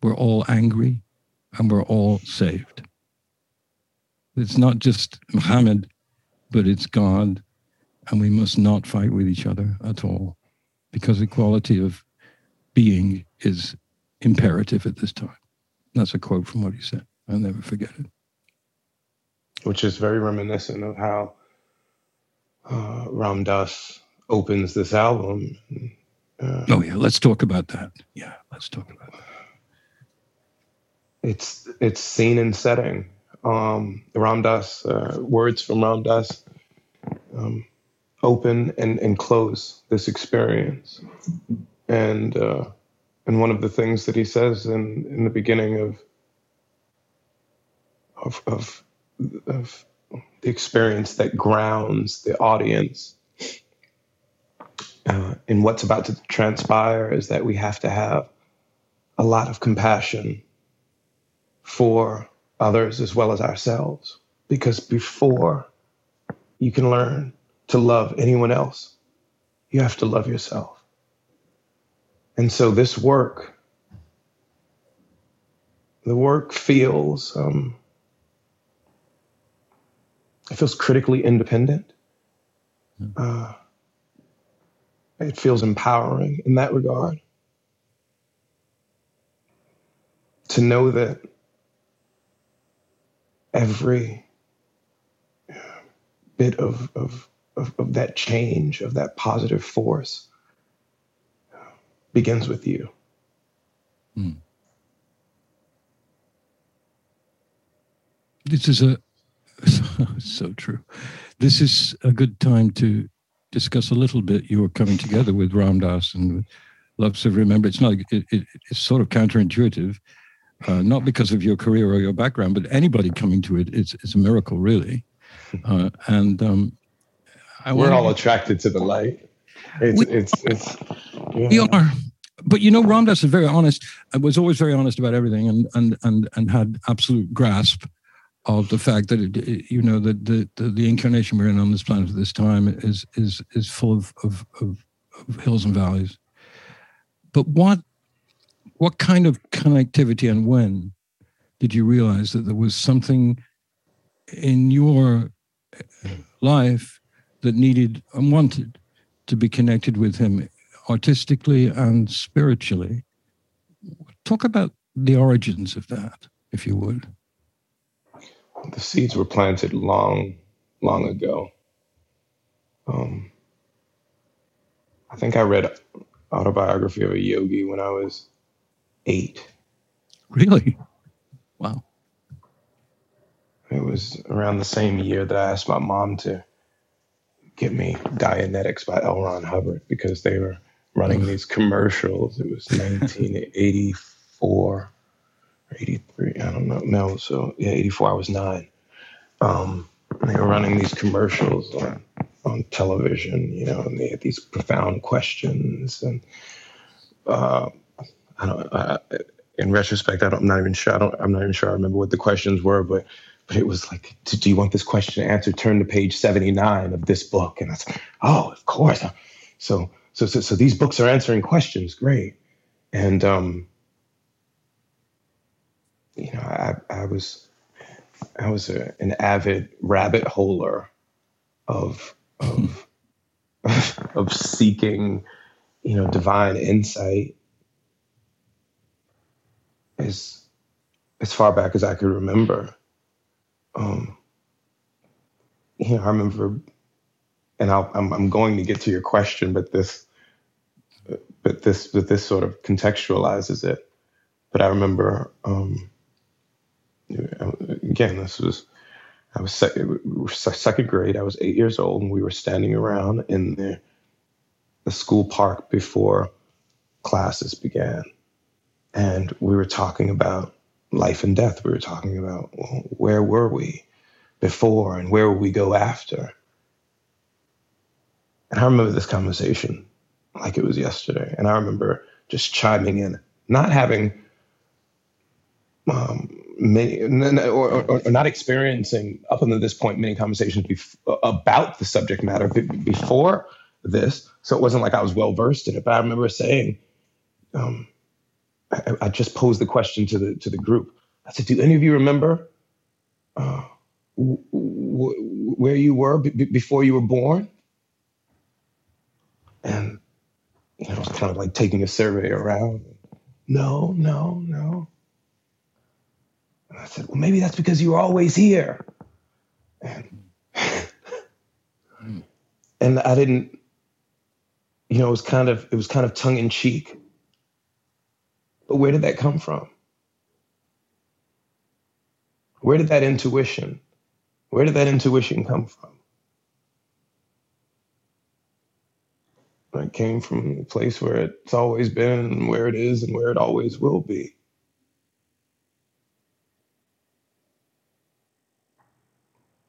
we're all angry, and we're all saved. It's not just Muhammad, but it's God, and we must not fight with each other at all because equality of being is imperative at this time. That's a quote from what he said. I'll never forget it. Which is very reminiscent of how uh, Ram Dass opens this album. Uh, oh yeah, let's talk about that. Yeah, let's talk about that. It's it's scene and setting. Um, Ram Dass uh, words from Ram Dass um, open and, and close this experience. And uh, and one of the things that he says in, in the beginning of of, of, of the experience that grounds the audience uh, in what's about to transpire is that we have to have a lot of compassion for others as well as ourselves. Because before you can learn to love anyone else, you have to love yourself. And so this work, the work feels, um, it feels critically independent. Hmm. Uh, it feels empowering in that regard. To know that every bit of, of of, of that change, of that positive force, begins with you. Mm. This is a so true. This is a good time to discuss a little bit your coming together with Ram Dass and Love Serve Remember. It's not. It, it, it's sort of counterintuitive, uh, not because of your career or your background, but anybody coming to it, it's, it's a miracle, really. Uh, and um, I We're all attracted to the light. It's we, it's it's. Yeah. We are, but you know, Ram Dass is very honest. I was always very honest about everything, and and and and had absolute grasp of the fact that it, you know that the, the, the incarnation we're in on this planet at this time is is is full of, of of, of hills and valleys. But what what kind of connectivity and when did you realize that there was something in your uh, life that needed and wanted to be connected with him artistically and spiritually. Talk about the origins of that, if you would. The seeds were planted long, long ago. Um, I think I read autobiography of a yogi when I was eight. Really? Wow. It was around the same year that I asked my mom to get me Dianetics by L. Ron Hubbard because they were running these commercials. It was 1984 or 83. I don't know. No, so yeah, 84. I was nine. Um, they were running these commercials on, on television, you know, and they had these profound questions. And uh, I don't. I, in retrospect, I don't, I'm not even sure. I don't. I'm not even sure. I remember what the questions were, but but it was like, do you want this question answered? Turn to page 79 of this book. And I oh, of course. So, so, so, so these books are answering questions. Great. And, um, you know, I, I was I was a, an avid rabbit holer of of of seeking, you know, divine insight as as far back as I could remember. Um, you know, I remember, and I'll, I'm I'm going to get to your question, but this, but this, but this sort of contextualizes it. But I remember, um, again, this was I was sec- second grade. I was eight years old, and we were standing around in the the school park before classes began, and we were talking about life and death. We were talking about well, where were we before and where will we go after. And I remember this conversation like it was yesterday, and I remember just chiming in, not having um, many, or, or, or, not experiencing up until this point many conversations bef- about the subject matter b- before this. So it wasn't like I was well versed in it. But I remember saying, um, I, I, just posed the question to the to the group. I said, "Do any of you remember uh, w- w- where you were b- before you were born?" And it was kind of like taking a survey around. No, no, no. And I said, well, maybe that's because you were always here. And, and I didn't, you know, it was kind of, it was kind of tongue in cheek. But where did that come from? Where did that intuition, where did that intuition come from? It came from a place where it's always been and where it is and where it always will be.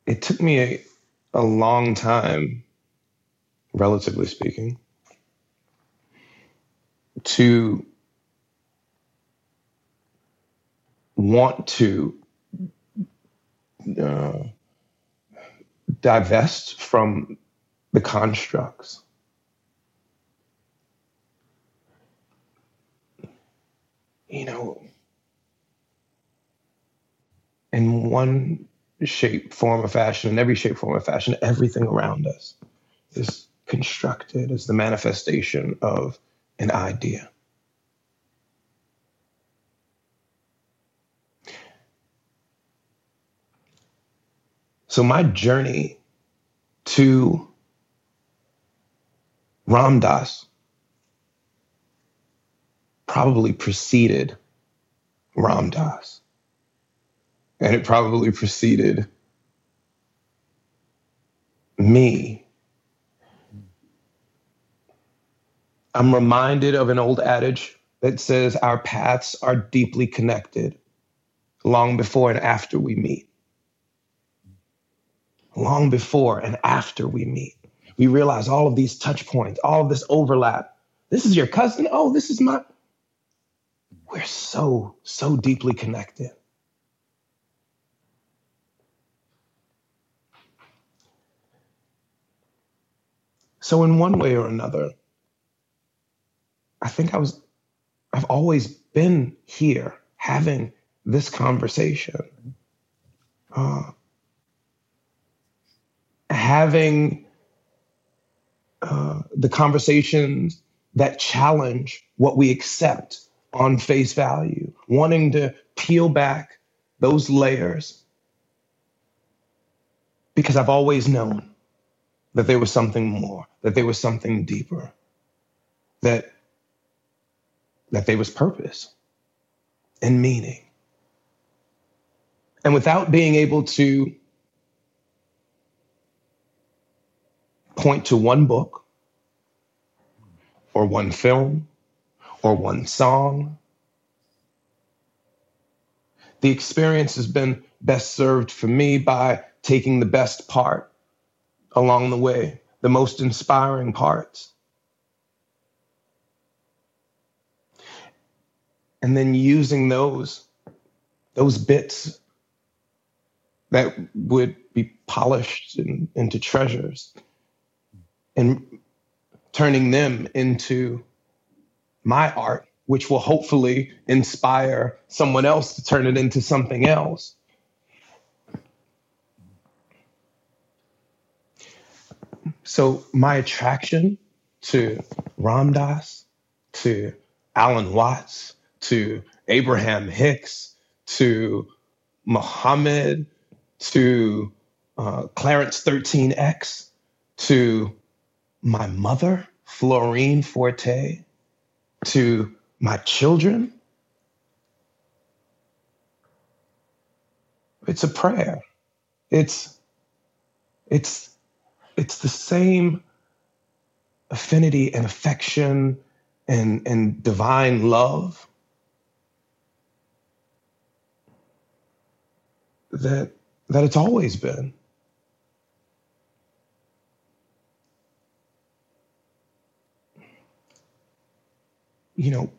It took me a, a long time, relatively speaking, to want to uh, divest from the constructs. You know, in one shape, form, or fashion, in every shape, form, or fashion, everything around us is constructed as the manifestation of an idea. So, my journey to Ram Dass probably preceded Ram Dass and it probably preceded me. I'm reminded of an old adage that says our paths are deeply connected long before and after we meet. Long before and after we meet. We realize all of these touch points, all of this overlap. This is your cousin. Oh, this is my. We're so, so deeply connected. So, in one way or another, I think I was, I've always been here having this conversation. Uh, having uh, the conversations that challenge what we accept on face value, wanting to peel back those layers. Because I've always known that there was something more, that there was something deeper, that that there was purpose and meaning. And without being able to point to one book or one film or one song, the experience has been best served for me by taking the best part along the way, the most inspiring parts. And then using those, those bits that would be polished in, into treasures and turning them into my art, which will hopefully inspire someone else to turn it into something else. So, my attraction to Ram Dass, to Alan Watts, to Abraham Hicks, to Muhammad, to uh, Clarence 13X, to my mother, Florine Forte, to my children. It's a prayer. It's it's it's the same affinity and affection and, and divine love that that it's always been. You know,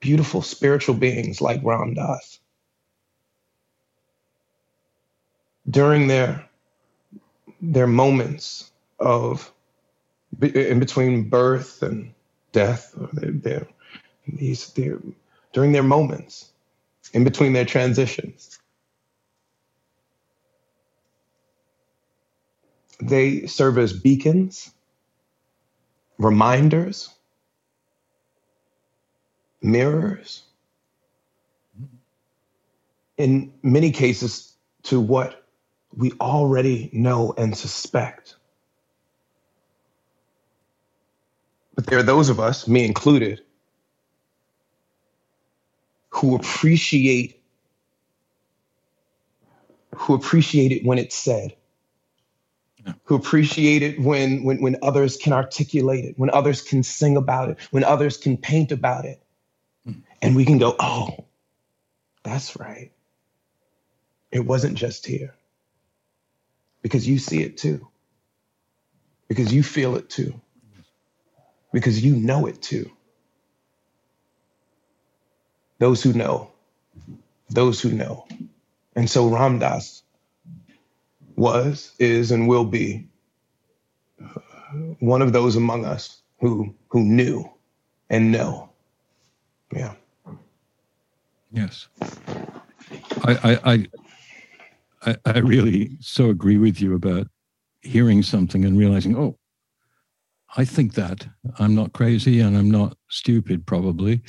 beautiful spiritual beings like Ram Dass during their their moments of in between birth and death, they're, they're, these, during their moments, in between their transitions. They serve as beacons, reminders, mirrors, in many cases, to what we already know and suspect. But there are those of us, me included, who appreciate who appreciate it when it's said. Yeah. Who appreciate it when, when when others can articulate it, when others can sing about it, when others can paint about it. Mm. And we can go, "Oh, that's right. It wasn't just here." Because you see it too. Because you feel it too because you know it too. Those who know, those who know. And so Ram Dass was, is, and will be one of those among us who who knew and know. Yeah. Yes. I I I I really so agree with you about hearing something and realizing, oh, I think that I'm not crazy and I'm not stupid, probably.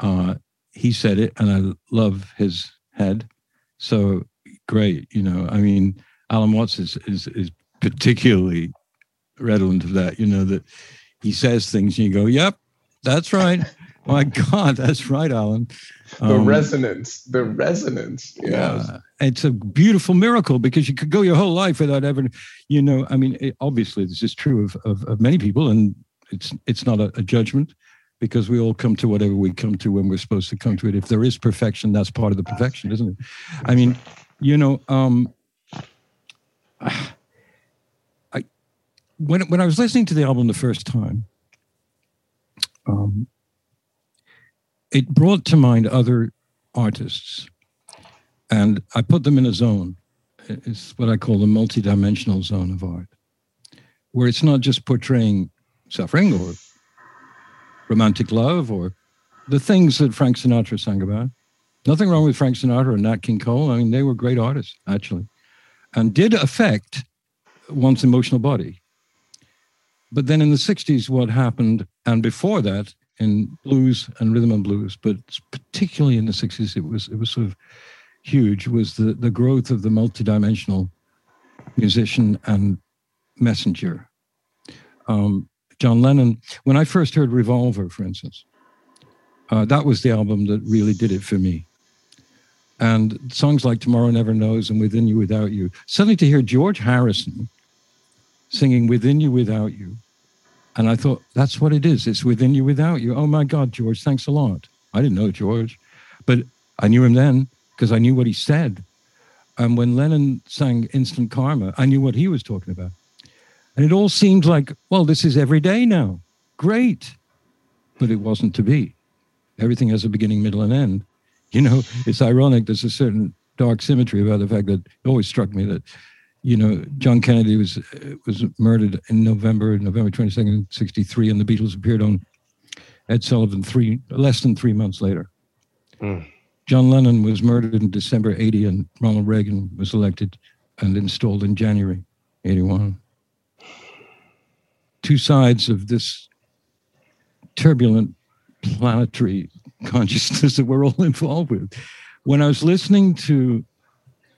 Uh, he said it, and I love his head. So great, you know. I mean, Alan Watts is is, is particularly redolent of that. You know that he says things, and you go, "Yep, that's right." My God, that's right, Alan. The um, resonance, the resonance. Yes. Yeah, it's a beautiful miracle because you could go your whole life without ever, you know. I mean, it, obviously, this is true of, of, of many people, and it's it's not a, a, judgment because we all come to whatever we come to when we're supposed to come to it. If there is perfection, that's part of the perfection, isn't it? I mean, you know, um, I when when I was listening to the album the first time. Um, it brought to mind other artists, and I put them in a zone. It's what I call the multidimensional zone of art, where it's not just portraying suffering or romantic love or the things that Frank Sinatra sang about. Nothing wrong with Frank Sinatra and Nat King Cole. I mean, they were great artists, actually, and did affect one's emotional body. But then in the 60s, what happened, and before that, in blues and rhythm and blues, but particularly in the 60s, it was it was sort of huge, was the, the growth of the multidimensional musician and messenger. Um, John Lennon, when I first heard Revolver, for instance, uh, that was the album that really did it for me. And songs like Tomorrow Never Knows and Within You Without You. Suddenly to hear George Harrison singing Within You Without You and I thought, that's what it is. It's within you, without you. Oh my God, George, thanks a lot. I didn't know George, but I knew him then because I knew what he said. And when Lennon sang Instant Karma, I knew what he was talking about. And it all seemed like, well, this is every day now. Great. But it wasn't to be. Everything has a beginning, middle, and end. You know, it's ironic. There's a certain dark symmetry about the fact that it always struck me that you know, John Kennedy was was murdered in November, November twenty second, sixty three, and the Beatles appeared on Ed Sullivan three less than three months later. Mm. John Lennon was murdered in December 80 and Ronald Reagan was elected and installed in January 81. Two sides of this turbulent planetary consciousness that we're all involved with. When I was listening to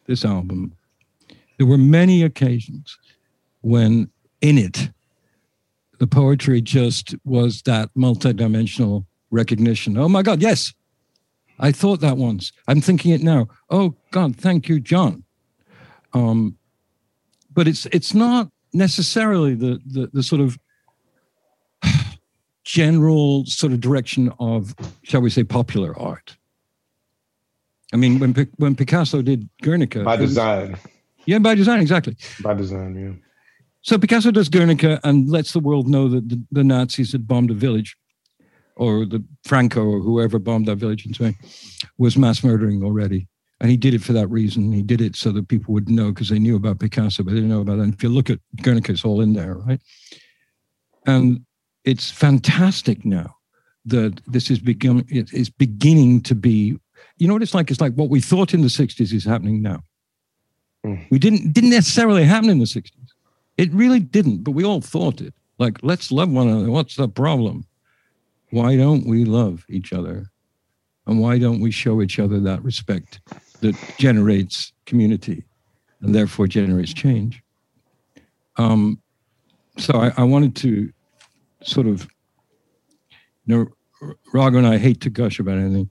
this album, there were many occasions when in it, the poetry just was that multidimensional recognition. Oh my God, yes, I thought that once. I'm thinking it now. Oh God, thank you, John. Um, but it's it's not necessarily the, the the sort of general sort of direction of, shall we say, popular art. I mean, when when Picasso did Guernica, by design. Yeah, by design, exactly. By design, yeah. So Picasso does Guernica and lets the world know that the, the Nazis had bombed a village, or the Franco or whoever bombed that village in Spain was mass murdering already. And he did it for that reason. He did it so that people would know because they knew about Picasso, but they didn't know about that. And if you look at Guernica, it's all in there, right? And it's fantastic now that this is become it is beginning to be you know what it's like it's like what we thought in the 60s is happening now mm. we didn't didn't necessarily happen in the 60s it really didn't but we all thought it. Like let's love one another. What's the problem? Why don't we love each other? And why don't we show each other that respect that generates community and therefore generates change? Um, so I, I wanted to sort of, you know, Raghu and I hate to gush about anything.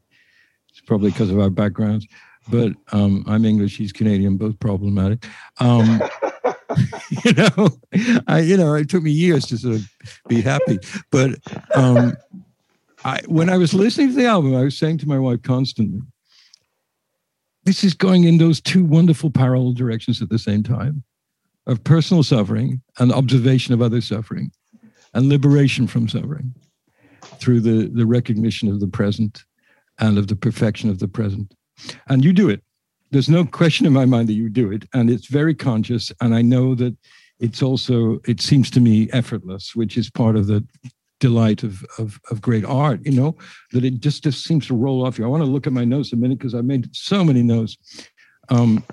It's probably because of our backgrounds, but um, I'm English, he's Canadian, both problematic. Um, you know, I, you know, it took me years to sort of be happy, but um, I, when I was listening to the album, I was saying to my wife constantly, this is going in those two wonderful parallel directions at the same time of personal suffering and observation of other suffering and liberation from suffering through the, the recognition of the present and of the perfection of the present. And you do it. There's no question in my mind that you do it. And it's very conscious. And I know that it's also, it seems to me, effortless, which is part of the delight of, of, of great art, you know, that it just, just seems to roll off you. I want to look at my notes a minute because I made so many notes. Um,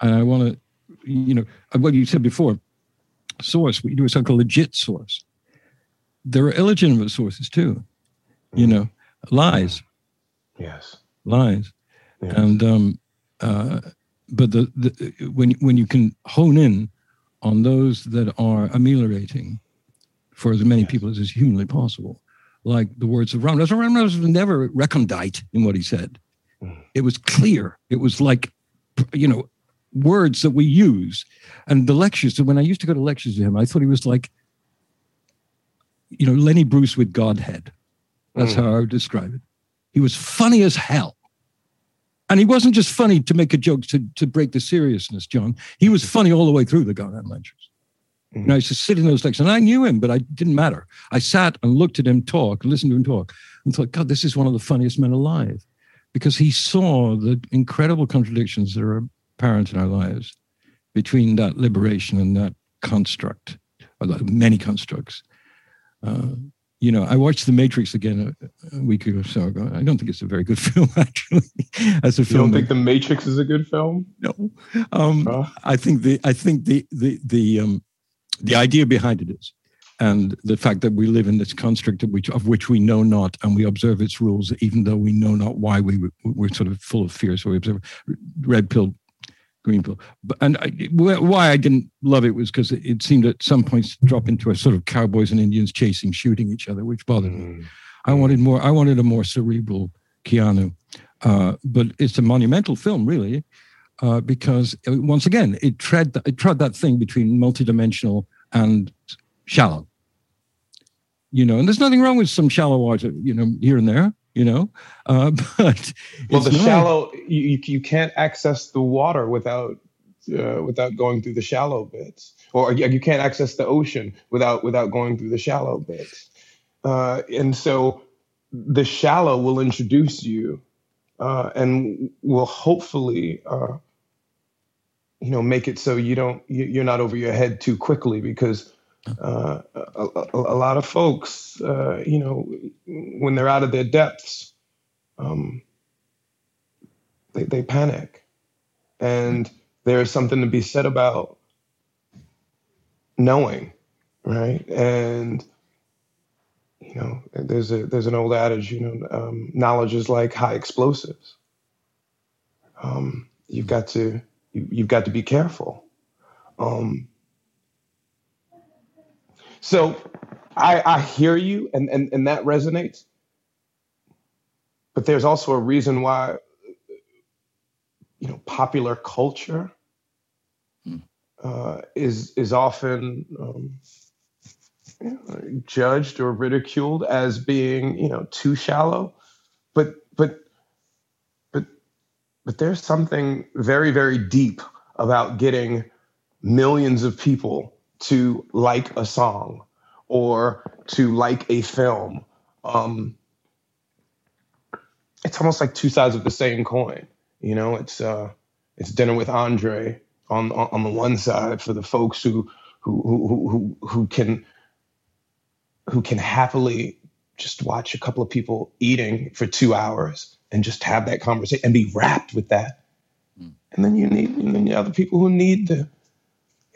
and I want to, you know, what you said before, source, we do something called legit source there are illegitimate sources too, you know, lies. Yes. Lies. And, um, uh, but the, the, when, when you can hone in on those that are ameliorating for as many yes. people as is humanly possible, like the words of Ram Dass. Ramdas was never recondite in what he said. Mm. It was clear. It was like, you know, words that we use. And the lectures, when I used to go to lectures with him, I thought he was like you know, Lenny Bruce with Godhead. That's mm. how I would describe it. He was funny as hell. And he wasn't just funny to make a joke to, to break the seriousness, John. He was funny all the way through the Godhead lectures. Mm. And I used to sit in those lectures, and I knew him, but I didn't matter. I sat and looked at him talk, listened to him talk, and thought, God, this is one of the funniest men alive. Because he saw the incredible contradictions that are apparent in our lives between that liberation and that construct, or many constructs uh, you know, I watched The Matrix again a, a, week or so ago. I don't think it's a very good film, actually. As a you film, don't think The Matrix is a good film? No, um? I think the I think the the the um, the idea behind it is, and the fact that we live in this construct of which of which we know not, and we observe its rules, even though we know not why we we're sort of full of fear. So we observe red pill Greenville. But, and I, why I didn't love it was because it, it, seemed at some points to drop into a sort of cowboys and Indians chasing, shooting each other, which bothered mm. me. I wanted more. I wanted a more cerebral Keanu. Uh, but it's a monumental film, really, uh, because it, uh, once again, it tread it trod that thing between multidimensional and shallow. You know, and there's nothing wrong with some shallow water, you know, here and there you know? Uh, but well the not, shallow you, you can't access the water without uh, without going through the shallow bits. Or you can't access the ocean without without going through the shallow bits. Uh, and so the shallow will introduce you uh, and will hopefully uh, you know make it so you don't you're not over your head too quickly because Uh, a, a, a, lot of folks, uh, you know, when they're out of their depths, um, they, they panic. And there's something to be said about knowing, right? And you know, there's a there's an old adage, you know, um, knowledge is like high explosives. Um, you've got to you, you've got to be careful. Um, so I, I hear you, and, and and that resonates. But there's also a reason why, you know, popular culture hmm. uh, is is often um, you know, judged or ridiculed as being, you know, too shallow. But but but but there's something very very deep about getting millions of people to like a song or to like a film. Um, it's almost like two sides of the same coin. You know, it's uh, it's dinner with Andre on on the one side for the folks who who who who who can who can happily just watch a couple of people eating for two hours and just have that conversation and be wrapped with that. Mm. And then you need and then you have the people who need the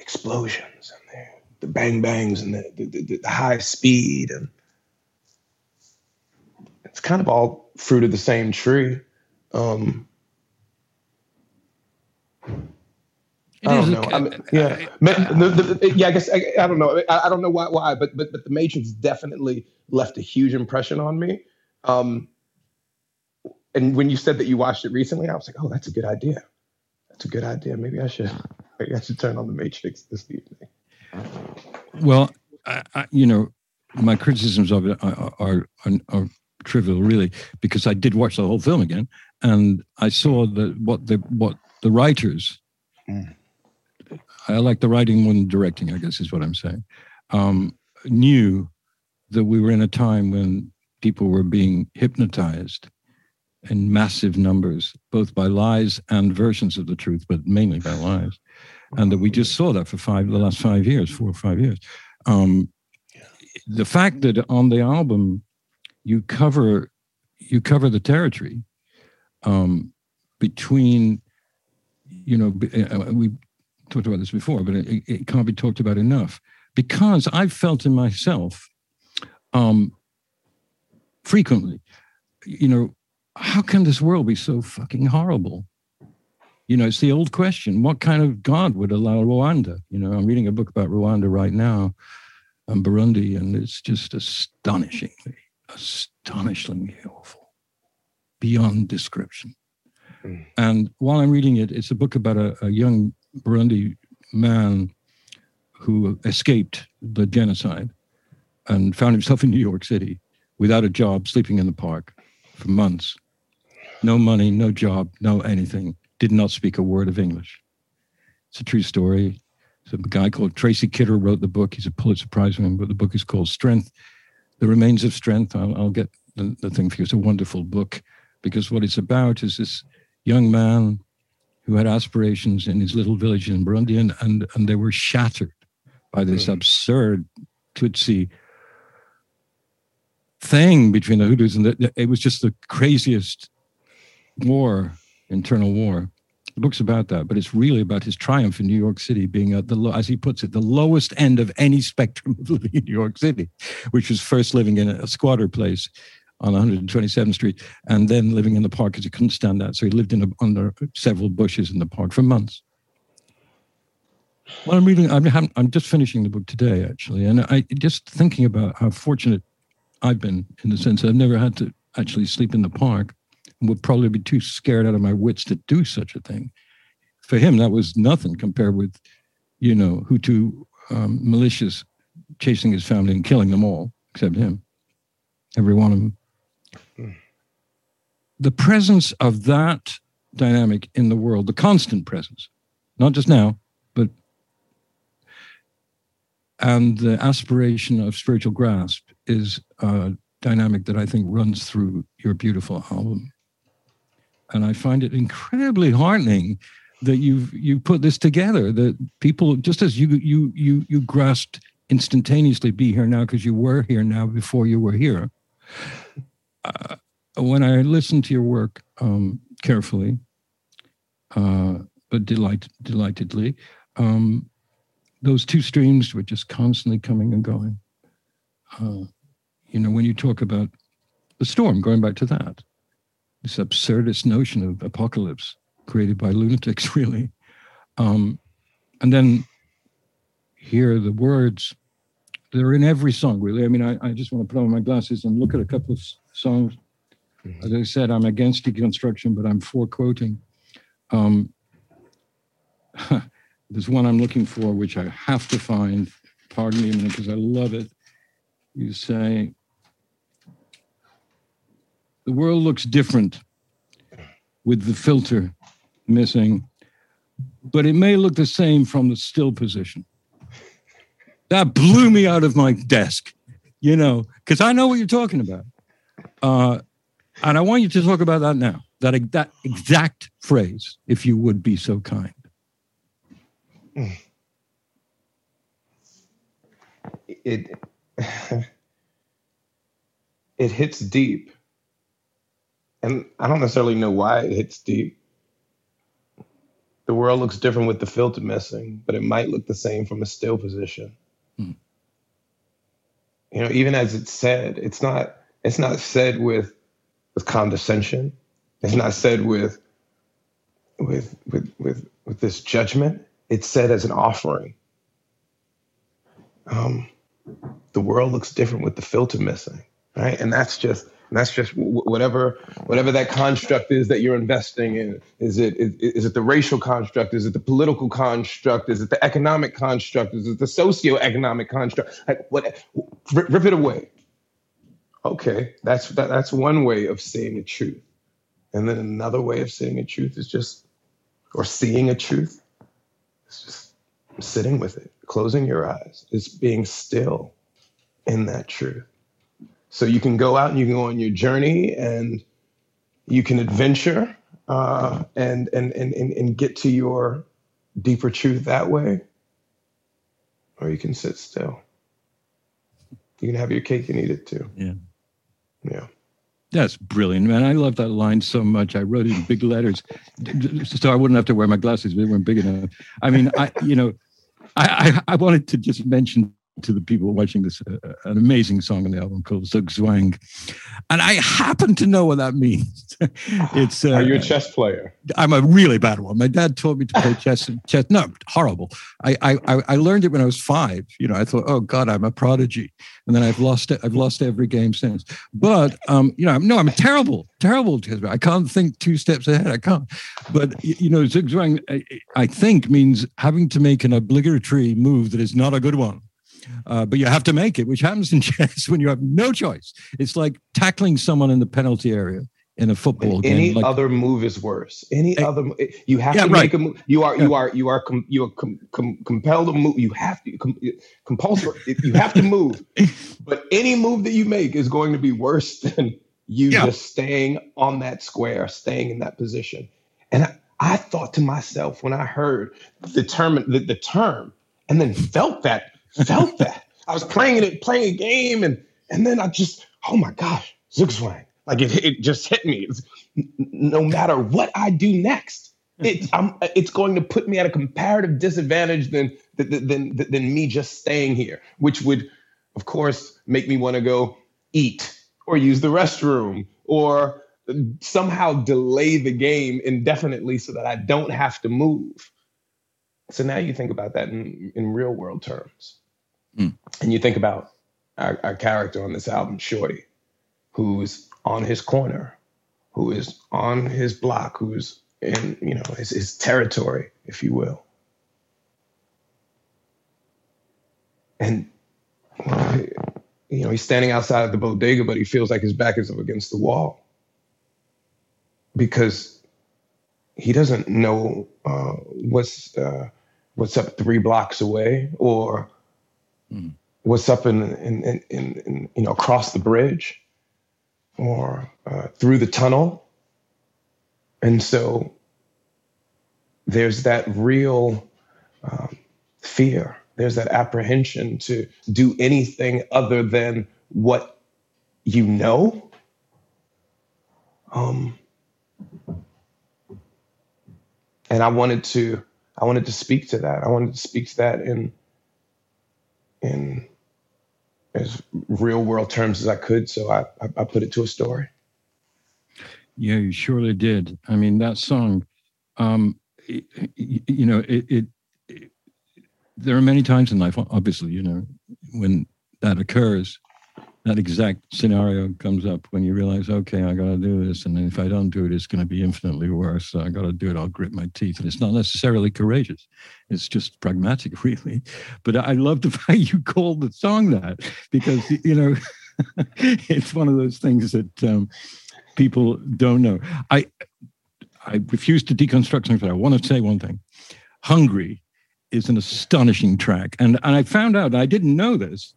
explosions and the, the bang bangs and the, the, the high speed and it's kind of all fruit of the same tree. Um, I don't know. I mean, yeah, the, the, yeah. I guess I, I don't know. I, I, don't know why, why, but but but the Matrix definitely left a huge impression on me. Um, and when you said that you watched it recently, I was like, oh, that's a good idea. That's a good idea. Maybe I should. I should turn on the Matrix this evening. Well, I, I, you know, my criticisms of it are, are, are, are trivial, really, because I did watch the whole film again, and I saw that what the what the writers. Mm I like the writing more than directing, I guess is what I'm saying, um, knew that we were in a time when people were being hypnotized in massive numbers, both by lies and versions of the truth, but mainly by lies. And that we just saw that for five, the last five years, four or five years. Um, the fact that on the album you cover you cover the territory um, between you know uh, we talked about this before, but it, it can't be talked about enough because I've felt in myself um, frequently, you know, how can this world be so fucking horrible? You know, it's the old question what kind of God would allow Rwanda? You know, I'm reading a book about Rwanda right now and Burundi, and it's just astonishingly, astonishingly awful beyond description. Mm. And while I'm reading it, it's a book about a, a young Burundi man who escaped the genocide and found himself in New York City without a job, sleeping in the park for months. No money, no job, no anything. Did not speak a word of English. It's a true story. So a guy called Tracy Kidder wrote the book. He's a Pulitzer Prize winner, but the book is called Strength, The Remains of Strength. I'll, I'll get the, the thing for you. It's a wonderful book because what it's about is this young man who had aspirations in his little village in Burundi, and, and, and they were shattered by this mm. absurd Tutsi thing between the Hutus, and the, it was just the craziest war, internal war. The book's about that, but it's really about his triumph in New York City being at the, as he puts it, the lowest end of any spectrum of living in New York City, which was first living in a squatter place on 127th Street, and then living in the park because he couldn't stand that. So he lived in a, under several bushes in the park for months. Well, I'm reading. I'm, I'm just finishing the book today, actually, and I just thinking about how fortunate I've been in the sense that I've never had to actually sleep in the park, would probably be too scared out of my wits to do such a thing. For him, that was nothing compared with, you know, Hutu um, militias chasing his family and killing them all except him, every one of them the presence of that dynamic in the world, the constant presence, not just now, but and the aspiration of spiritual grasp is a dynamic that I think runs through your beautiful album. And I find it incredibly heartening that you've you put this together. That people, just as you you you you grasped instantaneously be here now because you were here now before you were here. Uh, when I listened to your work um, carefully, uh, but delight, delightedly, um, those two streams were just constantly coming and going. Uh, you know, when you talk about the storm, going back to that, this absurdist notion of apocalypse created by lunatics, really. Um, and then hear the words. They're in every song, really. I mean, I, I just want to put on my glasses and look at a couple of songs. Mm-hmm. As I said, I'm against deconstruction, but I'm for quoting. Um, there's one I'm looking for, which I have to find. Pardon me a minute, because I love it. You say, the world looks different with the filter missing, but it may look the same from the still position. That blew me out of my desk, you know, because I know what you're talking about. Uh, and I want you to talk about that now, that, that exact phrase, if you would be so kind. It, it hits deep and I don't necessarily know why it hits deep. The world looks different with the filter missing, but it might look the same from a still position. Hmm. You know, even as it's said, it's not it's not said with with condescension. It's not said with with with with with this judgment. It's said as an offering. Um, the world looks different with the filter missing, right? And that's just and that's just whatever whatever that construct is that you're investing in. Is it is, is it the racial construct? Is it the political construct? Is it the economic construct? Is it the socio-economic construct? Like what? Rip, it away. Okay, that's that, that's one way of seeing a truth, and then another way of seeing a truth is just, or seeing a truth, it's just sitting with it, closing your eyes, it's being still in that truth so you can go out and you can go on your journey and you can adventure uh, and, and, and, and get to your deeper truth that way. Or you can sit still. You can have your cake and eat it too. Yeah. Yeah. That's brilliant, man. I love that line so much. I wrote it in big letters so I wouldn't have to wear my glasses. They weren't big enough. I mean, I, you know, I, I, I wanted to just mention to the people watching this uh, uh, an amazing song on the album called Zugzwang. And I happen to know what that means. it's uh, Are you a chess player? I'm a really bad one. My dad taught me to play chess. chess no, horrible. I, I I learned it when I was five. You know, I thought, oh God, I'm a prodigy. And then I've lost it. I've lost every game since. But um, you know, I'm, no, I'm terrible, terrible chess. I can't think two steps ahead. I can't. But you know, Zugzwang, I, I think means having to make an obligatory move that is not a good one. Uh, but you have to make it, which happens in chess when you have no choice. It's like tackling someone in the penalty area in a football game. Any like, other move is worse. Any other, you have yeah, to right. make a move. You are, yeah. you are, you are, com, you are com, com, compelled to move. You have to com, compulsory. you have to move. But any move that you make is going to be worse than you yeah. just staying on that square, staying in that position. And I, I thought to myself when I heard the term, the, the term, and then felt that felt that. I was playing it, playing a game, and and then I just, oh my gosh, Zugzwang. Like it, it just hit me. It's, no matter what I do next, it, I'm, it's going to put me at a comparative disadvantage than, than, than, than me just staying here, which would, of course, make me want to go eat or use the restroom or somehow delay the game indefinitely so that I don't have to move. So now you think about that in, in real world terms. Mm. And you think about our, our character on this album, Shorty, who's on his corner, who is on his block, who's in, you know, his, his territory, if you will. And you know, he's standing outside of the bodega, but he feels like his back is up against the wall because he doesn't know uh, what's uh, what's up three blocks away or mm. what's up in, in, in, in, you know across the bridge or uh, through the tunnel and so there's that real um, fear there's that apprehension to do anything other than what you know. Um, and I wanted to I wanted to speak to that. I wanted to speak to that in in as real world terms as I could. So I, I, I put it to a story. Yeah, you surely did. I mean, that song, um, it, you know, it, it, it, there are many times in life, obviously, you know, when that occurs, that exact scenario comes up when you realize, okay, I got to do this. And if I don't do it, it's going to be infinitely worse. So I got to do it. I'll grit my teeth. And it's not necessarily courageous. It's just pragmatic, really. But I love the fact you called the song that because, you know, it's one of those things that um, people don't know. I, I refuse to deconstruct something, but I want to say one thing. Hungry is an astonishing track. And, and I found out, I didn't know this,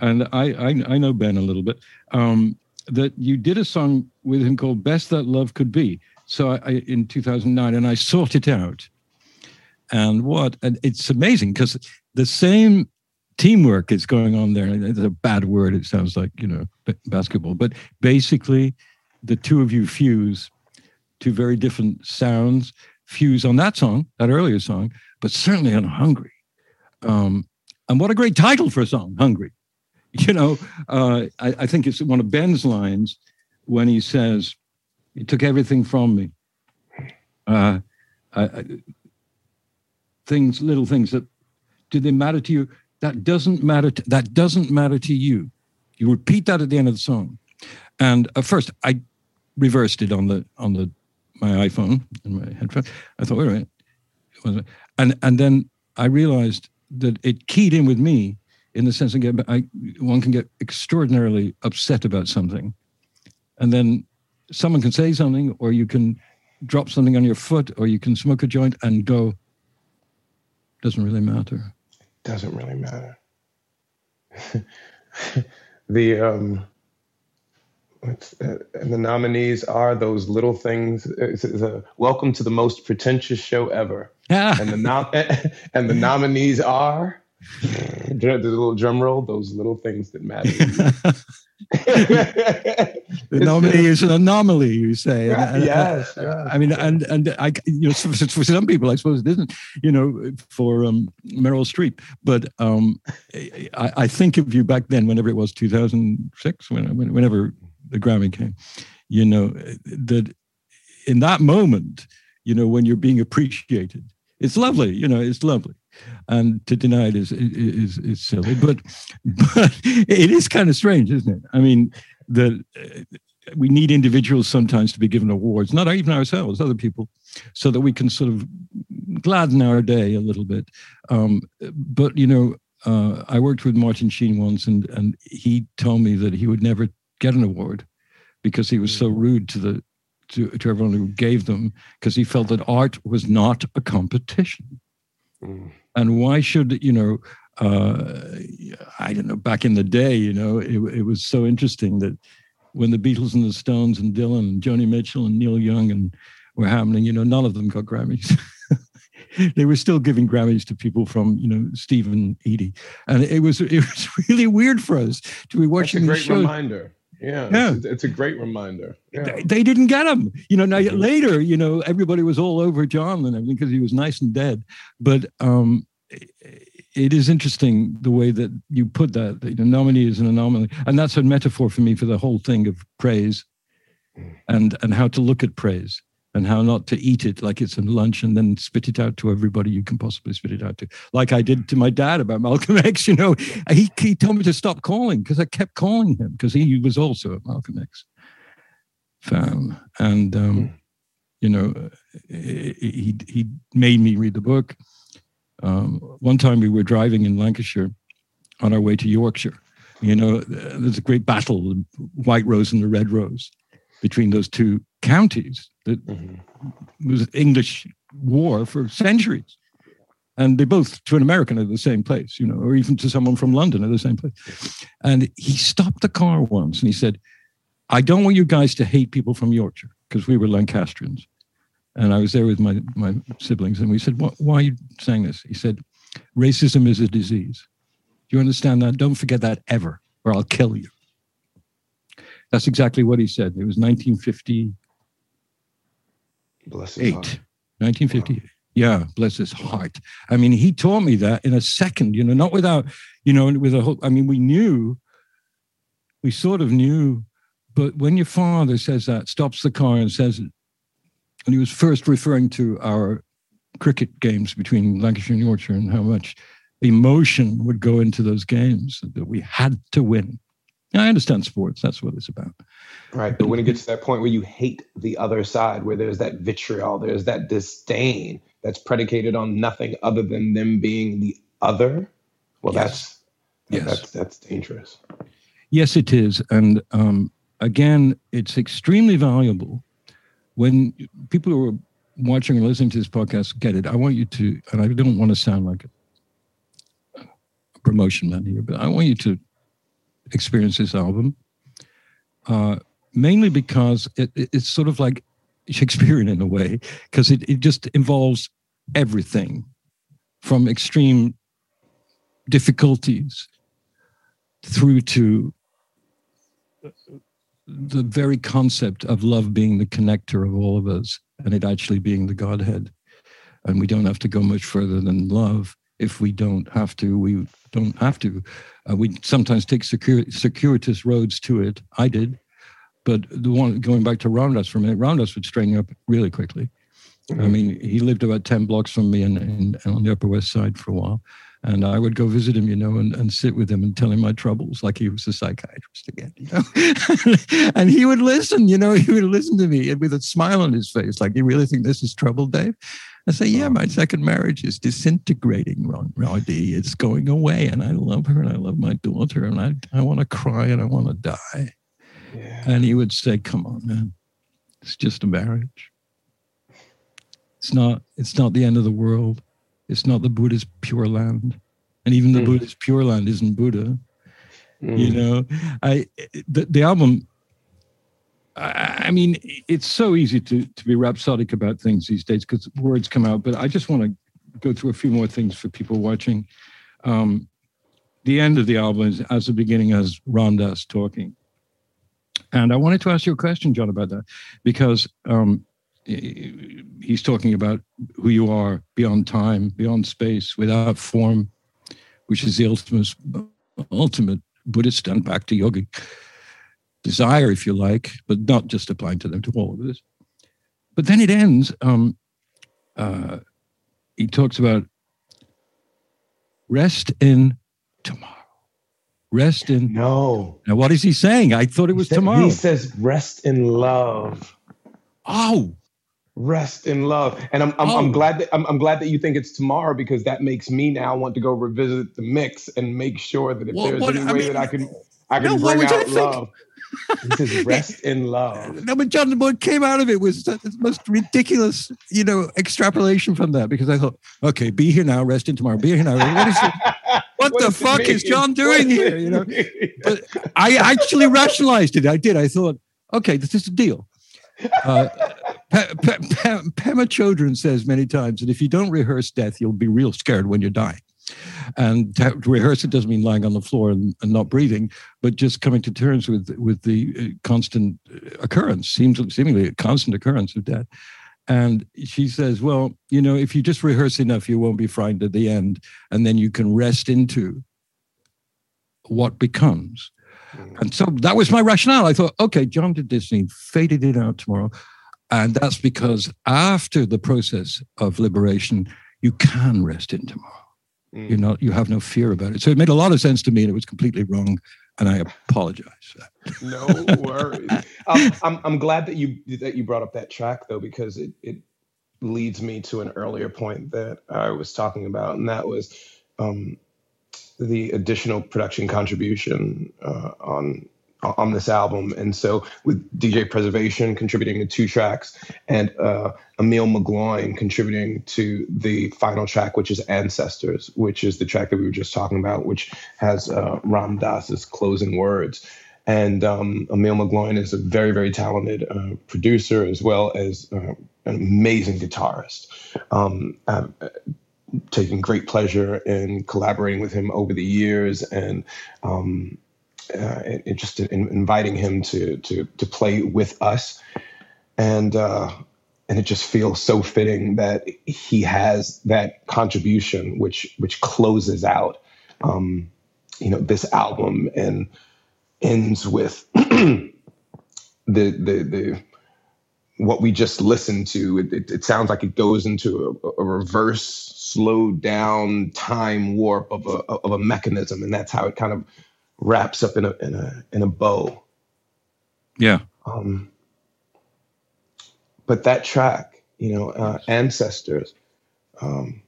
and I, I, I know Ben a little bit. Um, that you did a song with him called "Best That Love Could Be." So I, I in 2009, and I sought it out. And what? And it's amazing because the same teamwork is going on there. It's a bad word. It sounds like you know basketball, but basically, the two of you fuse two very different sounds. Fuse on that song, that earlier song, but certainly on "Hungry." Um, and what a great title for a song, "Hungry." you know, uh, I, I, think it's one of Ben's lines when he says, "He took everything from me." Uh, I, I, things, little things that do they matter to you? That doesn't matter. To, that doesn't matter to you. You repeat that at the end of the song, and at first I reversed it on the on the my iPhone and my headphone. I thought, wait a minute, and and then I realized that it keyed in with me in the sense that I, one can get extraordinarily upset about something. And then someone can say something, or you can drop something on your foot, or you can smoke a joint and go, doesn't really matter. It doesn't really matter. the um, uh, and the nominees are those little things. It's, it's a, welcome to the most pretentious show ever. and the nom- and the nominees are the little drum roll, those little things that matter. the nominee is an anomaly, you say. Right, and, yes, uh, yes, I mean, and and I, you know, for, for, some people, I suppose it isn't. You know, for um, Meryl Streep, but um, I, I, think of you back then, whenever it was, two thousand six, when, whenever the Grammy came. You know that in that moment, you know, when you're being appreciated, it's lovely. You know, it's lovely and to deny it is is is silly. But but it is kind of strange, isn't it? I mean, the uh, we need individuals sometimes to be given awards, not even ourselves, other people, so that we can sort of gladden our day a little bit. Um, but you know, uh, I worked with Martin Sheen once, and and he told me that he would never get an award because he was so rude to the to, to everyone who gave them because he felt that art was not a competition. Mm. And why should, you know, uh, I don't know, back in the day, you know, it, it was so interesting that when the Beatles and the Stones and Dylan and Joni Mitchell and Neil Young and were happening, you know, none of them got Grammys. they were still giving Grammys to people from, you know, Stephen Eadie. And it was it was really weird for us to be watching That's a great reminder. Yeah, yeah. It's, it's, a great reminder. Yeah. They, they, didn't get him. You know, now mm-hmm. later, you know, everybody was all over John and everything because he was nice and dead. But um, it is interesting the way that you put that. The nominee is an anomaly, and that's a metaphor for me for the whole thing of praise, and and how to look at praise and how not to eat it like it's a lunch and then spit it out to everybody you can possibly spit it out to. Like I did to my dad about Malcolm X, you know, he, he told me to stop calling because I kept calling him because he was also a Malcolm X fan. And, um, hmm. you know, he, he made me read the book. Um, one time we were driving in Lancashire on our way to Yorkshire. You know, there's a great battle, the White Rose and the Red Rose between those two counties that mm-hmm. was English war for centuries. And they both, to an American, are the same place, you know, or even to someone from London, are the same place. And he stopped the car once and he said, I don't want you guys to hate people from Yorkshire because we were Lancastrians. And I was there with my, my siblings and we said, why are you saying this? He said, racism is a disease. Do you understand that? Don't forget that ever, or I'll kill you. That's exactly what he said. It was 1958. Bless his heart. 1958. Wow. Yeah, bless his heart. I mean, he taught me that in a second, you know, not without, you know, with a whole, I mean, we knew, we sort of knew, but when your father says that, stops the car and says it, and he was first referring to our cricket games between Lancashire and Yorkshire and how much emotion would go into those games that we had to win. I understand sports. That's what it's about. Right. But when it gets to that point where you hate the other side, where there's that vitriol, there's that disdain that's predicated on nothing other than them being the other, well, yes. that's, yes. that's, that's dangerous. Yes, it is. And um, again, it's extremely valuable when people who are watching or listening to this podcast get it. I want you to, and I don't want to sound like a promotion man here, but I want you to experience this album, uh, mainly because it, it, it's sort of like Shakespearean in a way, because it, it just involves everything from extreme difficulties through to the very concept of love being the connector of all of us and it actually being the Godhead. And we don't have to go much further than love if we don't have to. We don't have to. Uh, we sometimes take circuitous roads to it. I did. But the one going back to Dass for a minute, Dass would straighten up really quickly. Mm-hmm. I mean, he lived about 10 blocks from me and on the Upper West Side for a while. And I would go visit him, you know, and, and sit with him and tell him my troubles like he was a psychiatrist again, you know. and he would listen, you know, he would listen to me with a smile on his face, like, You really think this is trouble, Dave? I say, Yeah, my second marriage is disintegrating, Ron Roddy. It's going away. And I love her and I love my daughter. And I, I want to cry and I want to die. Yeah. And he would say, Come on, man. It's just a marriage. It's not, it's not the end of the world it's not the Buddha's pure land. And even the mm. Buddha's pure land isn't Buddha. Mm. You know, I the, the album I, I mean, it's so easy to to be rhapsodic about things these days because words come out. But I just want to go through a few more things for people watching. Um, the end of the album is as the beginning as Dass talking. And I wanted to ask you a question, John, about that, because um, he's talking about who you are beyond time, beyond space, without form, which is the ultimate, ultimate Buddhist and bhakti yogic desire, if you like, but not just applying to them, to all of this. But then it ends. Um, uh, he talks about rest in tomorrow. Rest in. No. Now, what is he saying? I thought it was he tomorrow. He says rest in love. Oh, rest in love. And I'm I'm, oh. I'm glad that I'm, I'm, glad that you think it's tomorrow because that makes me now want to go revisit the mix and make sure that if well, there's what, any I way mean, that I can I can no, bring out love. This is rest in love. No, but John, what came out of it was the most ridiculous, you know, extrapolation from that because I thought, okay, be here now, rest in tomorrow, be here now. What, is it, what, what the fuck is John doing here? You know, but I actually rationalized it. I did. I thought, okay, this is a deal. Uh, Pema Chodron says many times that if you don't rehearse death, you'll be real scared when you're dying. And to rehearse it doesn't mean lying on the floor and, and, not breathing, but just coming to terms with with the uh, constant occurrence, seems seemingly a constant occurrence of death. And she says, well, you know, if you just rehearse enough, you won't be frightened at the end, and then you can rest into what becomes. Mm. And so that was my rationale. I thought, okay, John did this he faded it out tomorrow. And that's because after the process of liberation, you can rest in tomorrow. Mm. You're not, you have no fear about it. So it made a lot of sense to me and it was completely wrong. And I apologize for that. no worries. um, I'm, I'm glad that you, that you brought up that track though, because it, it leads me to an earlier point that I was talking about. And that was, um, the additional production contribution uh, on on this album. And so with DJ Preservation contributing to two tracks and uh, Emil McGloin contributing to the final track, which is Ancestors, which is the track that we were just talking about, which has uh, Ram Dass's closing words. And um, Emil McGloin is a very, very talented uh, producer as well as uh, an amazing guitarist. Um, uh, taken great pleasure in collaborating with him over the years and um, uh, and just in, inviting him to to to play with us. And uh, and it just feels so fitting that he has that contribution which which closes out um, you know this album and ends with the the the what we just listened to. It, it, it sounds like it goes into a, a, reverse slowed down time warp of a of a mechanism. And that's how it kind of wraps up in a in a in a bow yeah um but that track you know uh, ancestors um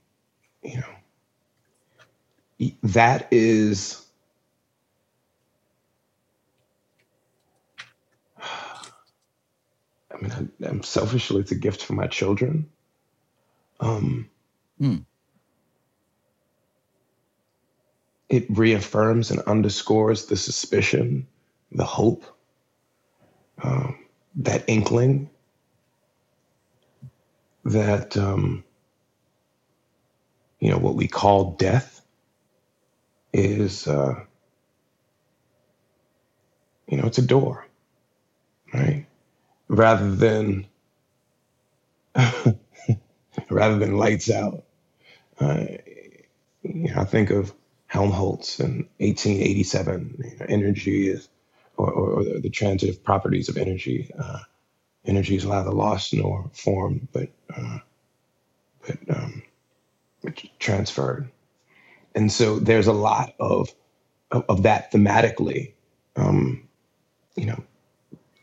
you know that is I mean, I, am selfishly, it's a gift for my children. Um, mm. It reaffirms and underscores the suspicion, the hope, um, that inkling that, um, you know, what we call death is, uh, you know, it's a door, right? rather than rather than lights out. Uh, you know, I think of Helmholtz in 1887. You know, energy is, or, or, or, the transitive properties of energy. Uh, energy is neither lost nor formed, but uh, but, um, transferred. And so there's a lot of of, of that thematically. Um, you know,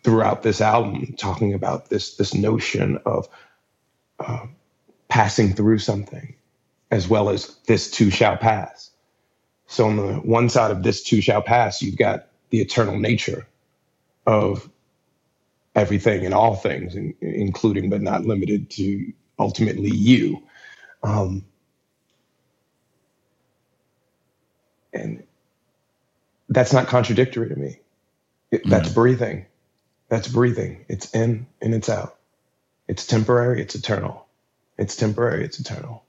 throughout this album, talking about this this notion of uh, passing through something, as well as this too shall pass. So on the one side of this too shall pass, you've got the eternal nature of everything and all things, including but not limited to ultimately you. Um, and that's not contradictory to me. It, mm-hmm. That's breathing. That's breathing. It's in and it's out. It's temporary, it's eternal. It's temporary, it's eternal.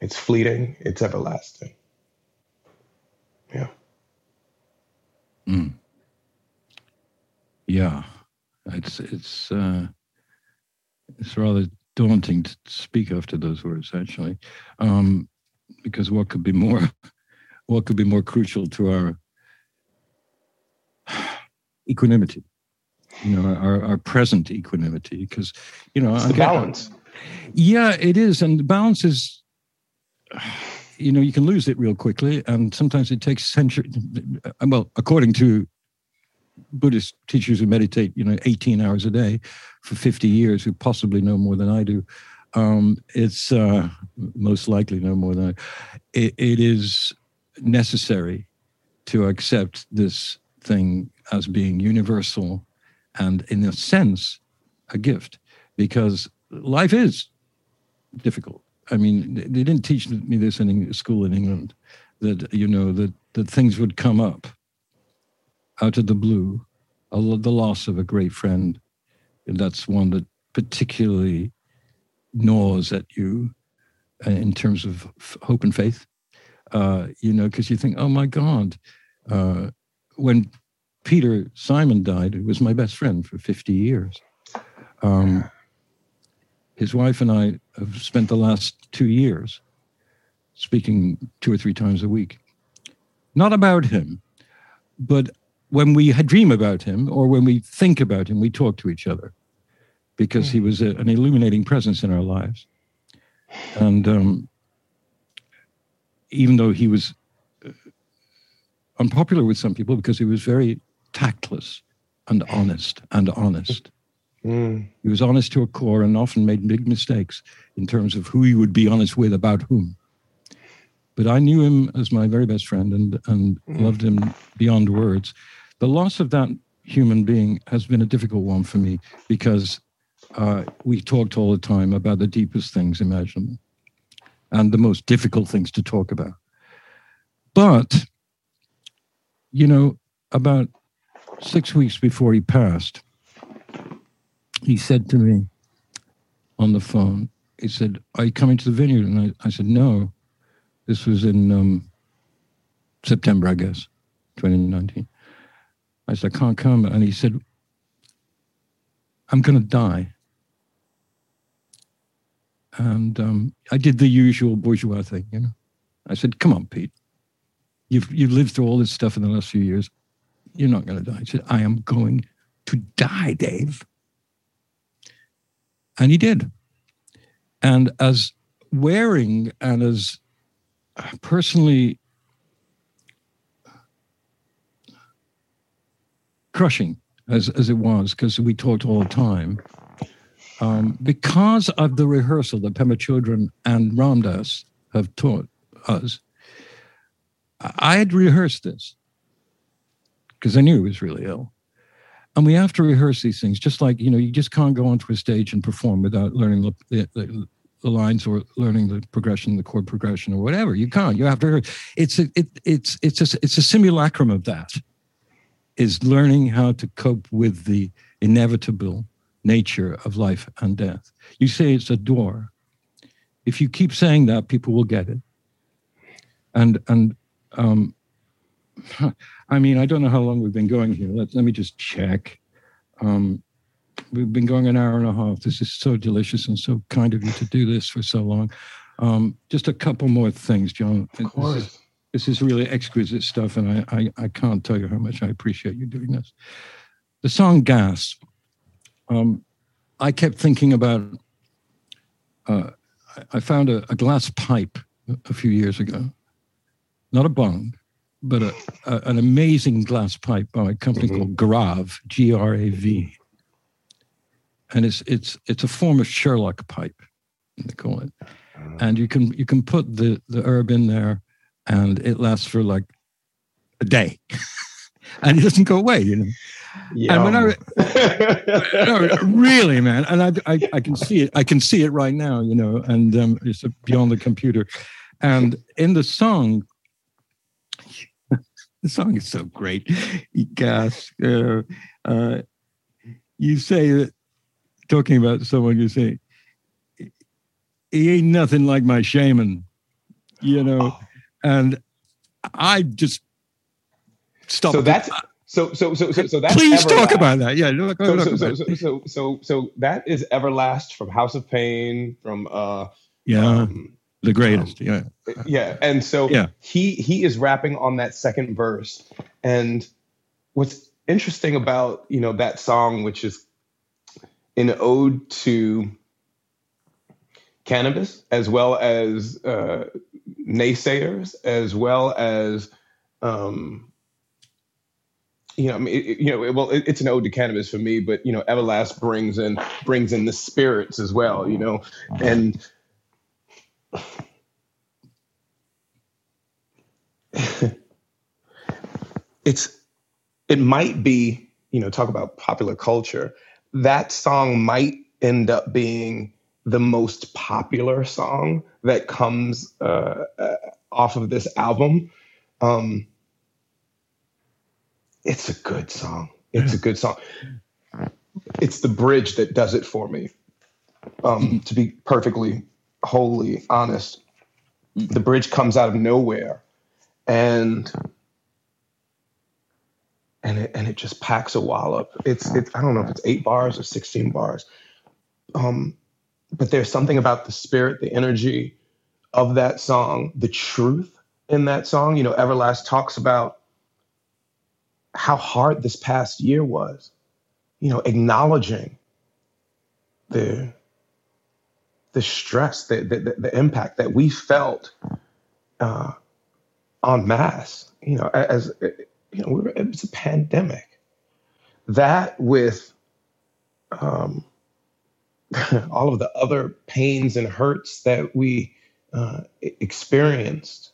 It's fleeting, it's everlasting. Yeah. Mm. Yeah. It's it's uh it's rather daunting to speak after those words actually. Um because what could be more what could be more crucial to our equanimity you know our, our present equanimity because you know it's the balance yeah it is and the balance is you know you can lose it real quickly and sometimes it takes centuries well according to buddhist teachers who meditate you know 18 hours a day for 50 years who possibly know more than i do um, it's uh, most likely no more than I, it, it is necessary to accept this thing as being universal and in a sense, a gift because life is difficult. I mean, they didn't teach me this in school in England that you know that that things would come up out of the blue, the loss of a great friend. And that's one that particularly gnaws at you uh, in terms of hope and faith. Uh, you know, because you think, oh my God, uh, when Peter Simon died, who was my best friend for 50 years. Um, his wife and I have spent the last two years speaking two or three times a week. Not about him, but when we dream about him or when we think about him, we talk to each other because he was a, an illuminating presence in our lives. And um, even though he was uh, unpopular with some people because he was very tactless and honest and honest. Mm. He was honest to a core and often made big mistakes in terms of who he would be honest with about whom. But I knew him as my very best friend and, and mm. loved him beyond words. The loss of that human being has been a difficult one for me because uh, we talked all the time about the deepest things imaginable and the most difficult things to talk about. But, you know, about six weeks before he passed, he said to me on the phone, he said, Are you coming to the vineyard? And I, I said, No. This was in um, September, I guess, 2019. I said, I can't come. And he said, I'm going to die. And um, I did the usual bourgeois thing, you know. I said, come on, Pete. You've, you've lived through all this stuff in the last few years. You're not going to die. He said, I am going to die, Dave. And he did. And as wearing and as personally crushing as, as it was, because we talked all the time, um, because of the rehearsal that Pema Chödrön and Ram Dass have taught us, I had rehearsed this because I knew he was really ill. And we have to rehearse these things, just like, you know, you just can't go onto a stage and perform without learning the, the, the lines or learning the progression, the chord progression or whatever. You can't. You have to. rehearse. It's a, it, it's it's a, it's a simulacrum of that. Is learning how to cope with the inevitable nature of life and death. You say it's a door. If you keep saying that, people will get it. And and um, I mean, I don't know how long we've been going here. Let, let me just check. Um, we've been going an hour and a half. This is so delicious and so kind of you to do this for so long. Um, just a couple more things, John. Of course. This is, this is really exquisite stuff, and I, I, I, can't tell you how much I appreciate you doing this. The song Gas. Um, I kept thinking about, uh, I found a, a, glass pipe a few years ago, not a bong, but a, a, an amazing glass pipe by a company mm-hmm. called Grav, G R A V and it's it's it's a form of Sherlock pipe, they call it. Uh-huh. And you can you can put the the herb in there, and it lasts for like a day, and it doesn't go away. You know. Yeah. And when I no, really, man, and I, I, I can see it. I can see it right now. You know, and um, it's beyond the computer. And in the song, the song is so great. Gas. Uh, uh, you say that talking about someone you say he ain't nothing like my shaman, you know, oh. and I just stop. So that's so so so so, so that's please talk about that. Yeah, look, so, so, so, so, so so so that is Everlast from House of Pain from uh yeah. Um, the greatest, um, yeah, yeah, and so yeah. he he is rapping on that second verse, and what's interesting about you know that song, which is an ode to cannabis, as well as uh, naysayers, as well as um, you know, I mean, it, you know, well, it, it's an ode to cannabis for me, but you know, Everlast brings in brings in the spirits as well, you know, and it's it might be, you know, talk about popular culture that song might end up being the most popular song that comes uh, uh, off of this album. Um, it's a good song. It's a good song. It's the bridge that does it for me. Um, to be perfectly, wholly honest, the bridge comes out of nowhere, and and it and it just packs a wallop. It's it's I don't know if it's eight bars or sixteen bars, um, but there's something about the spirit, the energy of that song, the truth in that song. You know, Everlast talks about how hard this past year was. You know, acknowledging the the stress, the the, the impact that we felt uh, en masse. You know, as you know, we were, it was a pandemic. That with um, all of the other pains and hurts that we uh, experienced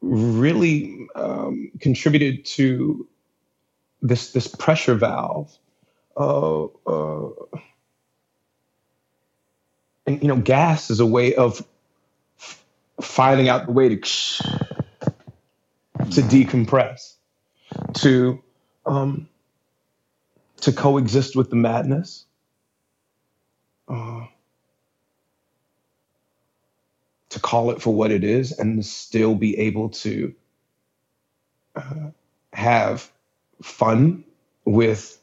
really um, contributed to this this pressure valve. Uh, uh, and you know, gas is a way of f- finding out the way to to decompress, to um, to coexist with the madness, uh, to call it for what it is and still be able to uh, have fun with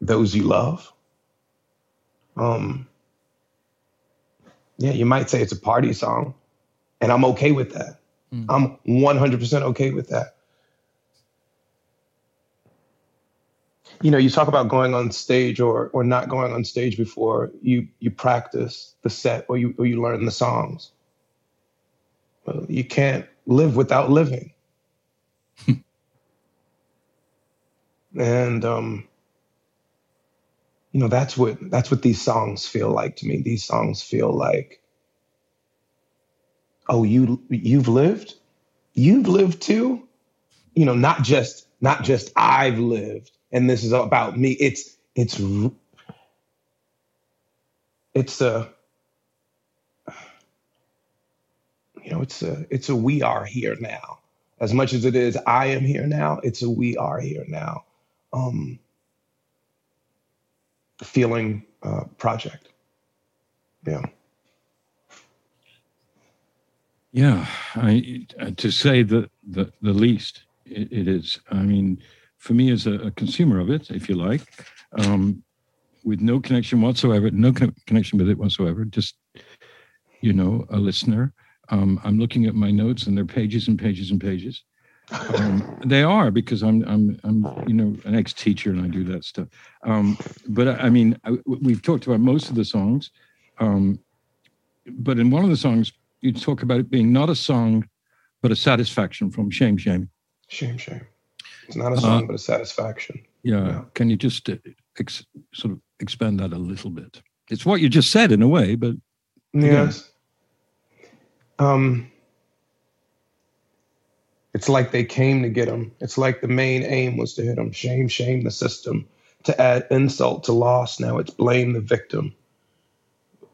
those you love. Um, yeah, you might say it's a party song, and I'm okay with that. Mm. I'm 100% okay with that. You know, you talk about going on stage or or not going on stage before you you practice the set or you or you learn the songs. Well, you can't live without living. and um, you know that's what that's what these songs feel like to me. These songs feel like oh you you've lived? You've lived too? You know not just not just i've lived and this is about me. It's it's it's a you know it's a it's a we are here now. As much as it is i am here now it's a we are here now. Um feeling uh, project. Yeah. Yeah, I, to say the, the, the least, it, it is. I mean, for me as a, a consumer of it, if you like, um, with no connection whatsoever, no con- connection with it whatsoever, just, you know, a listener. Um, I'm looking at my notes and they're pages and pages and pages. Um, they are because I'm I'm I'm you know an ex teacher and I do that stuff. Um, but I, I mean I, we've talked about most of the songs, um, but in one of the songs you talk about it being not a song, but a satisfaction from Shame Shame. Shame Shame. It's not a song, uh, but a satisfaction. Yeah. yeah. Can you just uh, ex, sort of expand that a little bit? It's what you just said in a way, but yes. Um it's like they came to get him. It's like the main aim was to hit him. Shame, shame the system. To add insult to loss, now it's blame the victim.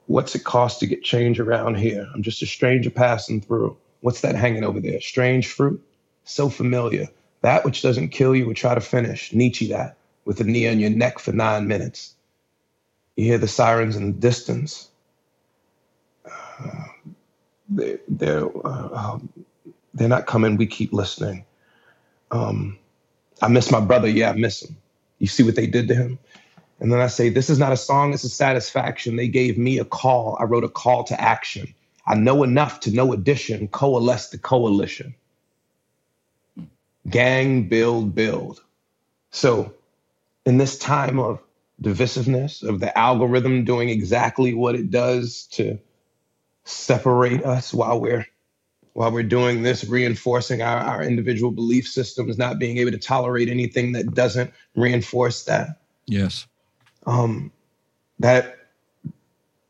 What's it cost to get change around here? I'm just a stranger passing through. What's that hanging over there? Strange fruit? So familiar. That which doesn't kill you would try to finish. Nietzsche that, with a knee on your neck for nine minutes. You hear the sirens in the distance. Uh, they, they're, uh, um, they're not coming. We keep listening. Um, I miss my brother. Yeah, I miss him. You see what they did to him? And then I say, This is not a song, it's a satisfaction. They gave me a call. I wrote a call to action. I know enough to know addition, coalesce the coalition. Gang, build, build. So, in this time of divisiveness, of the algorithm doing exactly what it does to separate us while we're while we're doing this, reinforcing our, our individual belief systems, not being able to tolerate anything that doesn't reinforce that. Yes. Um, that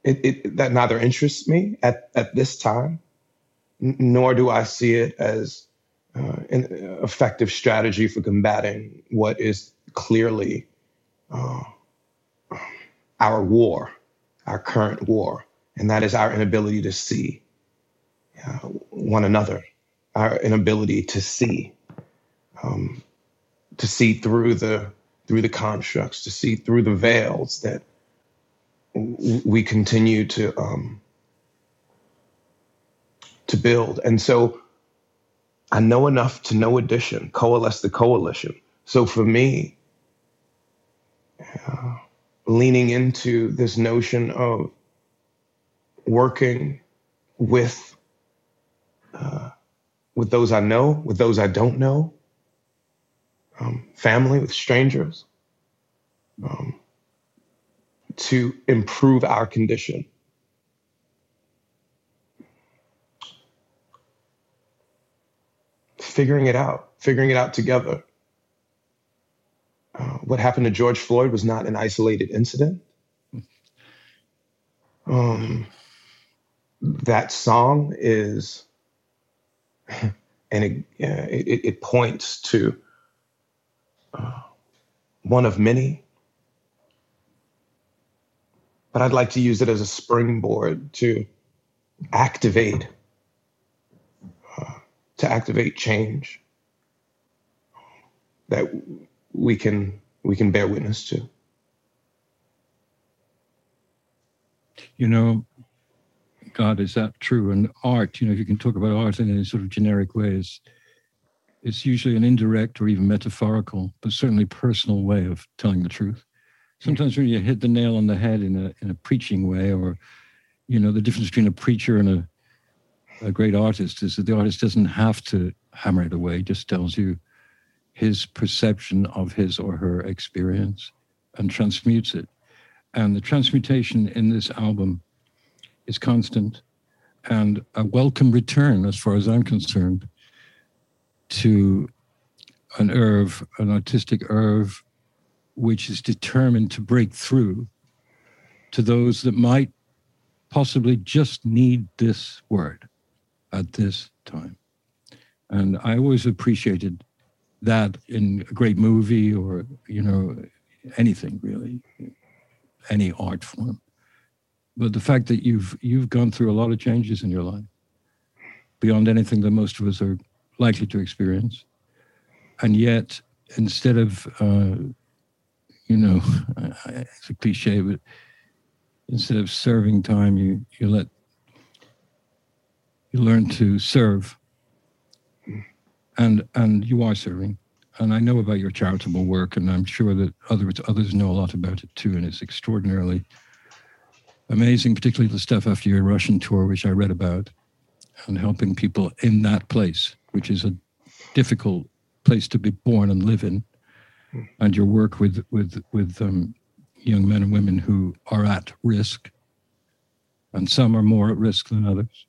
it, it that neither interests me at, at this time, n- nor do I see it as uh, an effective strategy for combating what is clearly uh, our war, our current war, and that is our inability to see uh, one another, our inability to see, um, to see through the through the constructs, to see through the veils that we continue to um, to build. And so, I know enough to know addition, coalesce the coalition. So for me, uh, leaning into this notion of working with uh, with those I know, with those I don't know, um, family, with strangers, um, to improve our condition. Figuring it out, figuring it out together. Uh, what happened to George Floyd was not an isolated incident. Um, that song is and it, uh, it, it, points to uh, one of many. But I'd like to use it as a springboard to activate, uh, to activate change that we can we can bear witness to. You know, God, is that true? And art, you know, if you can talk about art in any sort of generic ways, it's usually an indirect or even metaphorical, but certainly personal way of telling the truth. Sometimes when you hit the nail on the head in a in a preaching way, or you know, the difference between a preacher and a a great artist is that the artist doesn't have to hammer it away; just tells you his perception of his or her experience and transmutes it. And the transmutation in this album is constant and a welcome return, as far as I'm concerned, to an oeuvre, an artistic oeuvre, which is determined to break through to those that might possibly just need this word at this time. And I always appreciated that in a great movie or, you know, anything really, any art form. But the fact that you've you've gone through a lot of changes in your life, beyond anything that most of us are likely to experience, and yet instead of, uh, you know, it's a cliche, but instead of serving time, you you let you learn to serve, and and you are serving. And I know about your charitable work, and I'm sure that others others know a lot about it too. And it's extraordinarily amazing, particularly the stuff after your Russian tour, which I read about, and helping people in that place, which is a difficult place to be born and live in, and your work with with with um, young men and women who are at risk, and some are more at risk than others.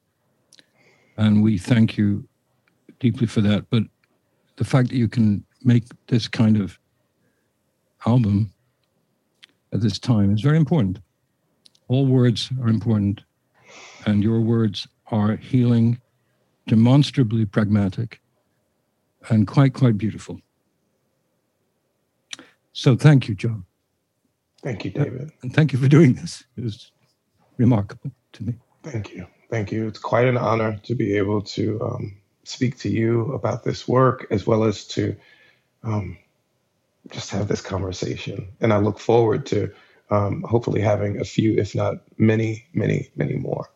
And we thank you deeply for that. But the fact that you can make this kind of album at this time is very important all words are important, and your words are healing, demonstrably pragmatic, and quite, quite beautiful. So thank you, John. Thank you, David. And thank you for doing this. It was remarkable to me. Thank you. Thank you. It's quite an honor to be able to um, speak to you about this work as well as to um, just have this conversation. And I look forward to um, hopefully having a few, if not many, many, many more.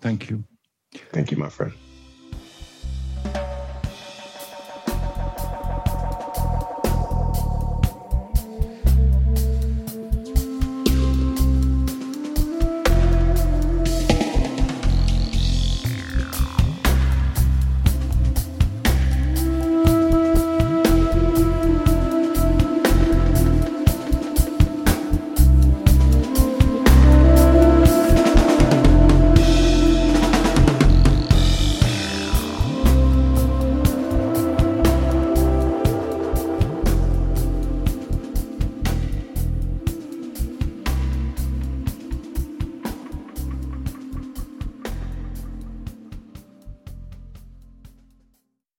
Thank you. Thank you, my friend.